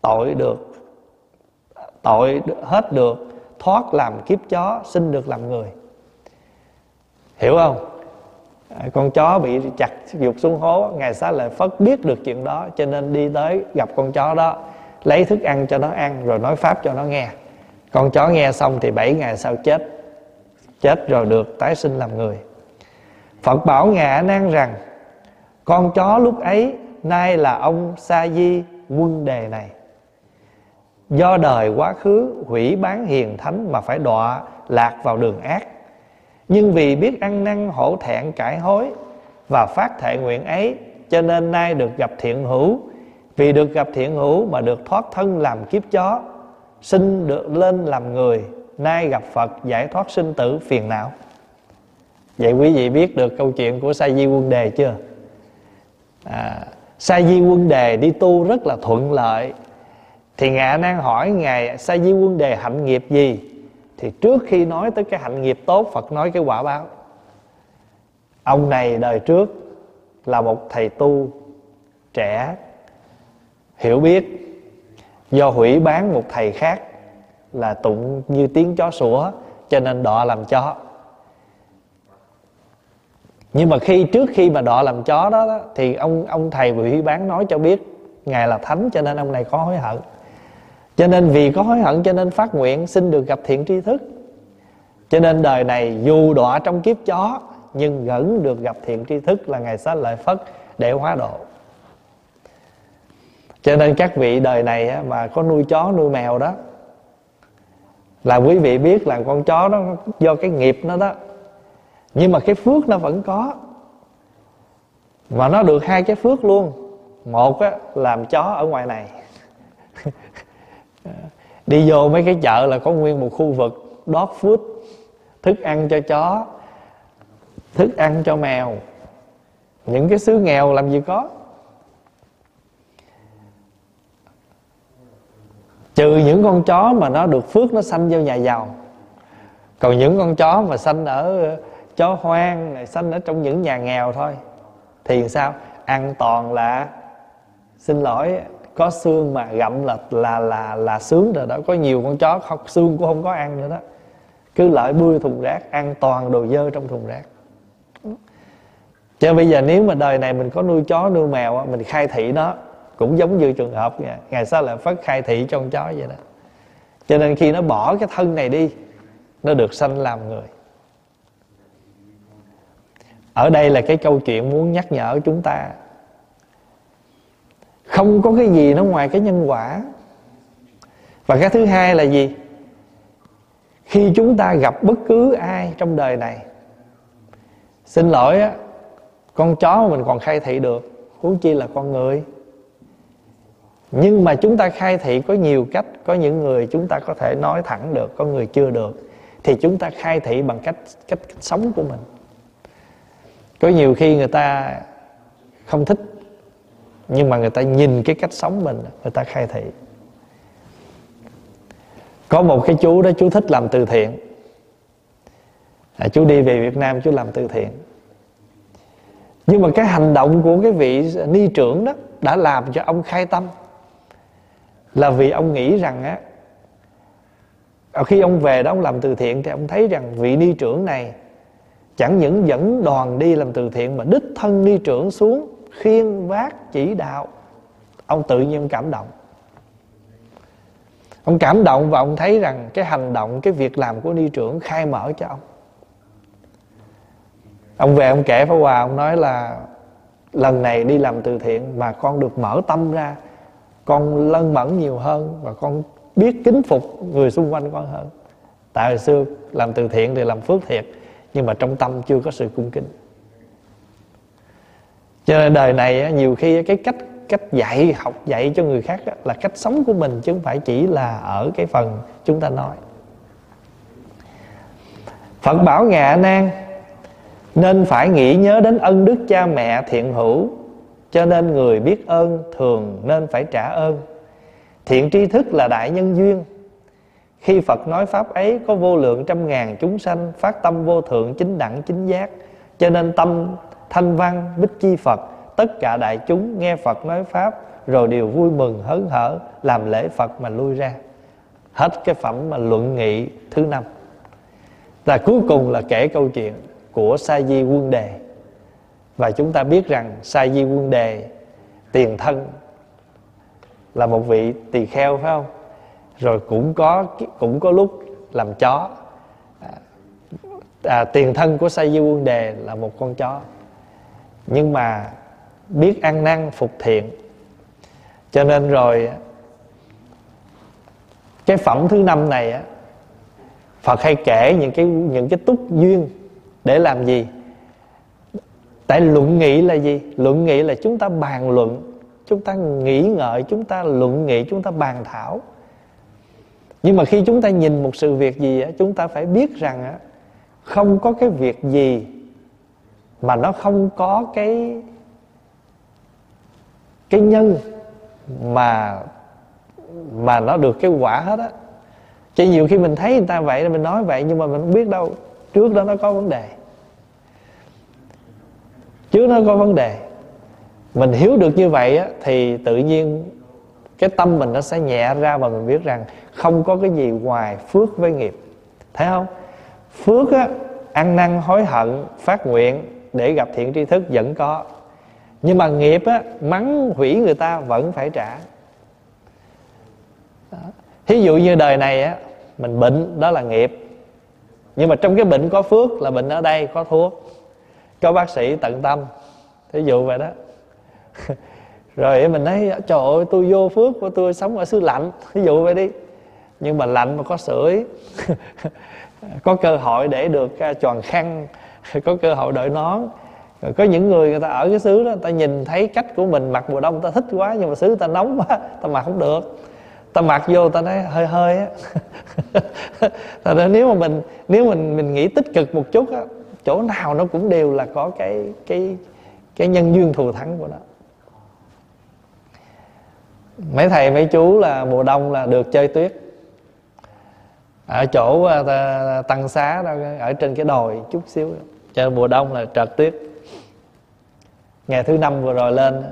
tội được, tội hết được, thoát làm kiếp chó, sinh được làm người. Hiểu không? Ờ, con chó bị chặt dục xuống hố ngài xá lợi phất biết được chuyện đó, cho nên đi tới gặp con chó đó, lấy thức ăn cho nó ăn, rồi nói pháp cho nó nghe. Con chó nghe xong thì bảy ngày sau chết chết rồi được tái sinh làm người. Phật bảo ngài a nan rằng, con chó lúc ấy nay là ông sa di quân đề này. Do đời quá khứ hủy bán hiền thánh mà phải đọa lạc vào đường ác nhưng vì biết ăn năn hổ thẹn cải hối và phát thệ nguyện ấy cho nên nay được gặp thiện hữu. Vì được gặp thiện hữu mà được thoát thân làm kiếp chó sinh được lên làm người nay gặp phật giải thoát sinh tử phiền não. Vậy quý vị biết được câu chuyện của sa di quân đề chưa? À, sa di quân đề đi tu rất là thuận lợi. Thì ngạ đang hỏi ngài sa di quân đề hạnh nghiệp gì? Thì trước khi nói tới cái hạnh nghiệp tốt phật nói cái quả báo. Ông này đời trước là một thầy tu trẻ hiểu biết do hủy bán một thầy khác là tụng như tiếng chó sủa cho nên đọ làm chó. Nhưng mà khi trước khi mà đọ làm chó đó, đó thì ông ông thầy hủy bán nói cho biết ngài là thánh cho nên ông này có hối hận cho nên vì có hối hận cho nên phát nguyện xin được gặp thiện tri thức. Cho nên đời này dù đọa trong kiếp chó nhưng vẫn được gặp thiện tri thức là ngày xá lợi phất để hóa độ. Cho nên các vị đời này mà có nuôi chó nuôi mèo đó là quý vị biết là con chó đó do cái nghiệp nó đó. Nhưng mà cái phước nó vẫn có. Mà nó được hai cái phước luôn. Một á, làm chó ở ngoài này. (laughs) đi vô mấy cái chợ là có nguyên một khu vực dog food, thức ăn cho chó, thức ăn cho mèo. Những cái xứ nghèo làm gì có. Trừ những con chó mà nó được phước, nó sanh vô nhà giàu. Còn những con chó mà sanh ở chó hoang, này, sanh ở trong những nhà nghèo thôi, thì sao? Ăn toàn là xin lỗi có xương mà gặm là là là là sướng rồi đó. Có nhiều con chó không, xương cũng không có ăn nữa đó. Cứ lại bươi thùng rác ăn toàn đồ dơ trong thùng rác. Cho bây giờ nếu mà đời này mình có nuôi chó nuôi mèo mình khai thị nó cũng giống như trường hợp ngày, ngày sau lại phát khai thị cho con chó vậy đó. Cho nên khi nó bỏ cái thân này đi nó được sanh làm người. Ở đây là cái câu chuyện muốn nhắc nhở chúng ta không có cái gì nó ngoài cái nhân quả. Và cái thứ hai là gì? Khi chúng ta gặp bất cứ ai trong đời này xin lỗi á con chó mà mình còn khai thị được huống chi là con người. Nhưng mà chúng ta khai thị có nhiều cách có những người chúng ta có thể nói thẳng được có người chưa được thì chúng ta khai thị bằng cách cách, cách sống của mình. Có nhiều khi người ta không thích nhưng mà người ta nhìn cái cách sống mình người ta khai thị. Có một cái chú đó chú thích làm từ thiện. À, chú đi về Việt Nam chú làm từ thiện. Nhưng mà cái hành động của cái vị ni trưởng đó đã làm cho ông khai tâm. Là vì ông nghĩ rằng á à, khi ông về đó ông làm từ thiện thì ông thấy rằng vị ni trưởng này chẳng những dẫn đoàn đi làm từ thiện mà đích thân ni trưởng xuống khiên vác chỉ đạo, ông tự nhiên cảm động. Ông cảm động và ông thấy rằng cái hành động, cái việc làm của ni trưởng khai mở cho ông. Ông về ông kể phá hòa, ông nói là lần này đi làm từ thiện mà con được mở tâm ra, con lân mẫn nhiều hơn và con biết kính phục người xung quanh con hơn. Tại hồi xưa làm từ thiện thì làm phước thiệt, nhưng mà trong tâm chưa có sự cung kính cho nên đời này nhiều khi cái cách cách dạy, học dạy cho người khác là cách sống của mình chứ không phải chỉ là ở cái phần chúng ta nói. Phật bảo ngạ A Nan nên phải nghĩ nhớ đến ân đức cha mẹ thiện hữu, cho nên người biết ơn thường nên phải trả ơn. Thiện tri thức là đại nhân duyên. Khi Phật nói pháp ấy, có vô lượng trăm ngàn chúng sanh phát tâm vô thượng chính đẳng chính giác, cho nên tâm thanh văn bích chi Phật tất cả đại chúng nghe Phật nói pháp rồi đều vui mừng hớn hở làm lễ Phật mà lui ra. Hết cái phẩm mà luận nghị thứ năm. Và cuối cùng là kể câu chuyện của sa di quân đề. Và chúng ta biết rằng sa di quân đề tiền thân là một vị tỳ kheo phải không? Rồi cũng có cũng có lúc làm chó. À, à tiền thân của sa di quân đề là một con chó nhưng mà biết ăn năn, phục thiện. Cho nên rồi, cái phẩm thứ năm này á, Phật hay kể những cái những cái túc duyên để làm gì? Tại luận nghị là gì? Luận nghị là chúng ta bàn luận, chúng ta nghĩ ngợi, chúng ta luận nghị chúng ta bàn thảo. Nhưng mà khi chúng ta nhìn một sự việc gì á, chúng ta phải biết rằng á, không có cái việc gì mà nó không có cái cái nhân mà mà nó được cái quả hết á. Chứ nhiều khi mình thấy người ta vậy mình nói vậy nhưng mà mình không biết đâu trước đó nó có vấn đề. Trước nó có vấn đề. Mình hiểu được như vậy á, thì tự nhiên cái tâm mình nó sẽ nhẹ ra và mình biết rằng không có cái gì ngoài phước với nghiệp. Thấy không? Phước á ăn năn hối hận phát nguyện để gặp thiện tri thức vẫn có. Nhưng mà nghiệp á, mắng, hủy người ta vẫn phải trả. Thí dụ như đời này á, mình bệnh, đó là nghiệp. Nhưng mà trong cái bệnh có phước là bệnh ở đây, có thuốc. Có bác sĩ tận tâm. Thí dụ vậy đó. (laughs) Rồi mình nói, trời ơi, tôi vô phước của tôi sống ở xứ lạnh. Thí dụ vậy đi. Nhưng mà lạnh mà có sưởi, (laughs) có cơ hội để được à, choàng khăn (laughs) có cơ hội đội nón. Rồi có những người người ta ở cái xứ đó ta nhìn thấy cách của mình, mặc mùa đông ta thích quá, nhưng mà xứ ta nóng quá ta mặc không được. Ta mặc vô ta nói, hơi hơi á. (laughs) Thật ra nếu mà mình, nếu mình mình nghĩ tích cực một chút á, chỗ nào nó cũng đều là có cái cái cái nhân duyên thù thắng của nó. Mấy thầy, mấy chú là mùa đông là được chơi tuyết. Ở chỗ à, tăng xá đó ở trên cái đồi chút xíu cho mùa đông là trợt tuyết. Ngày thứ năm vừa rồi lên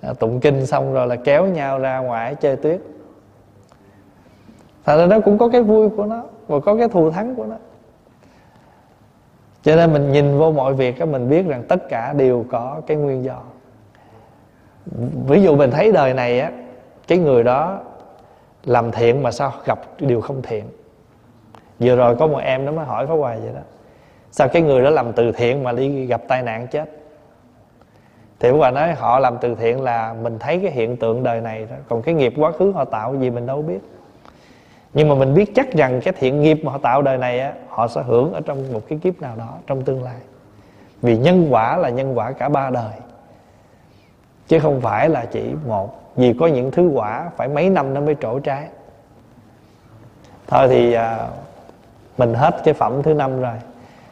à, tụng kinh xong rồi là kéo nhau ra ngoài chơi tuyết. Thật ra nó cũng có cái vui của nó và có cái thù thắng của nó. Cho nên mình nhìn vô mọi việc á, mình biết rằng tất cả đều có cái nguyên do. Ví dụ mình thấy đời này á, cái người đó làm thiện mà sao gặp điều không thiện? Vừa rồi có một em nó mới hỏi có hoài vậy đó sao cái người đó làm từ thiện mà đi gặp tai nạn chết? Thì bà nói họ làm từ thiện là mình thấy cái hiện tượng đời này đó còn cái nghiệp quá khứ họ tạo gì mình đâu biết. Nhưng mà mình biết chắc rằng cái thiện nghiệp mà họ tạo đời này á họ sẽ hưởng ở trong một cái kiếp nào đó trong tương lai. Vì nhân quả là nhân quả cả ba đời. Chứ không phải là chỉ một. Vì có những thứ quả phải mấy năm nó mới trổ trái. Thôi thì à, mình hết cái phẩm thứ năm rồi.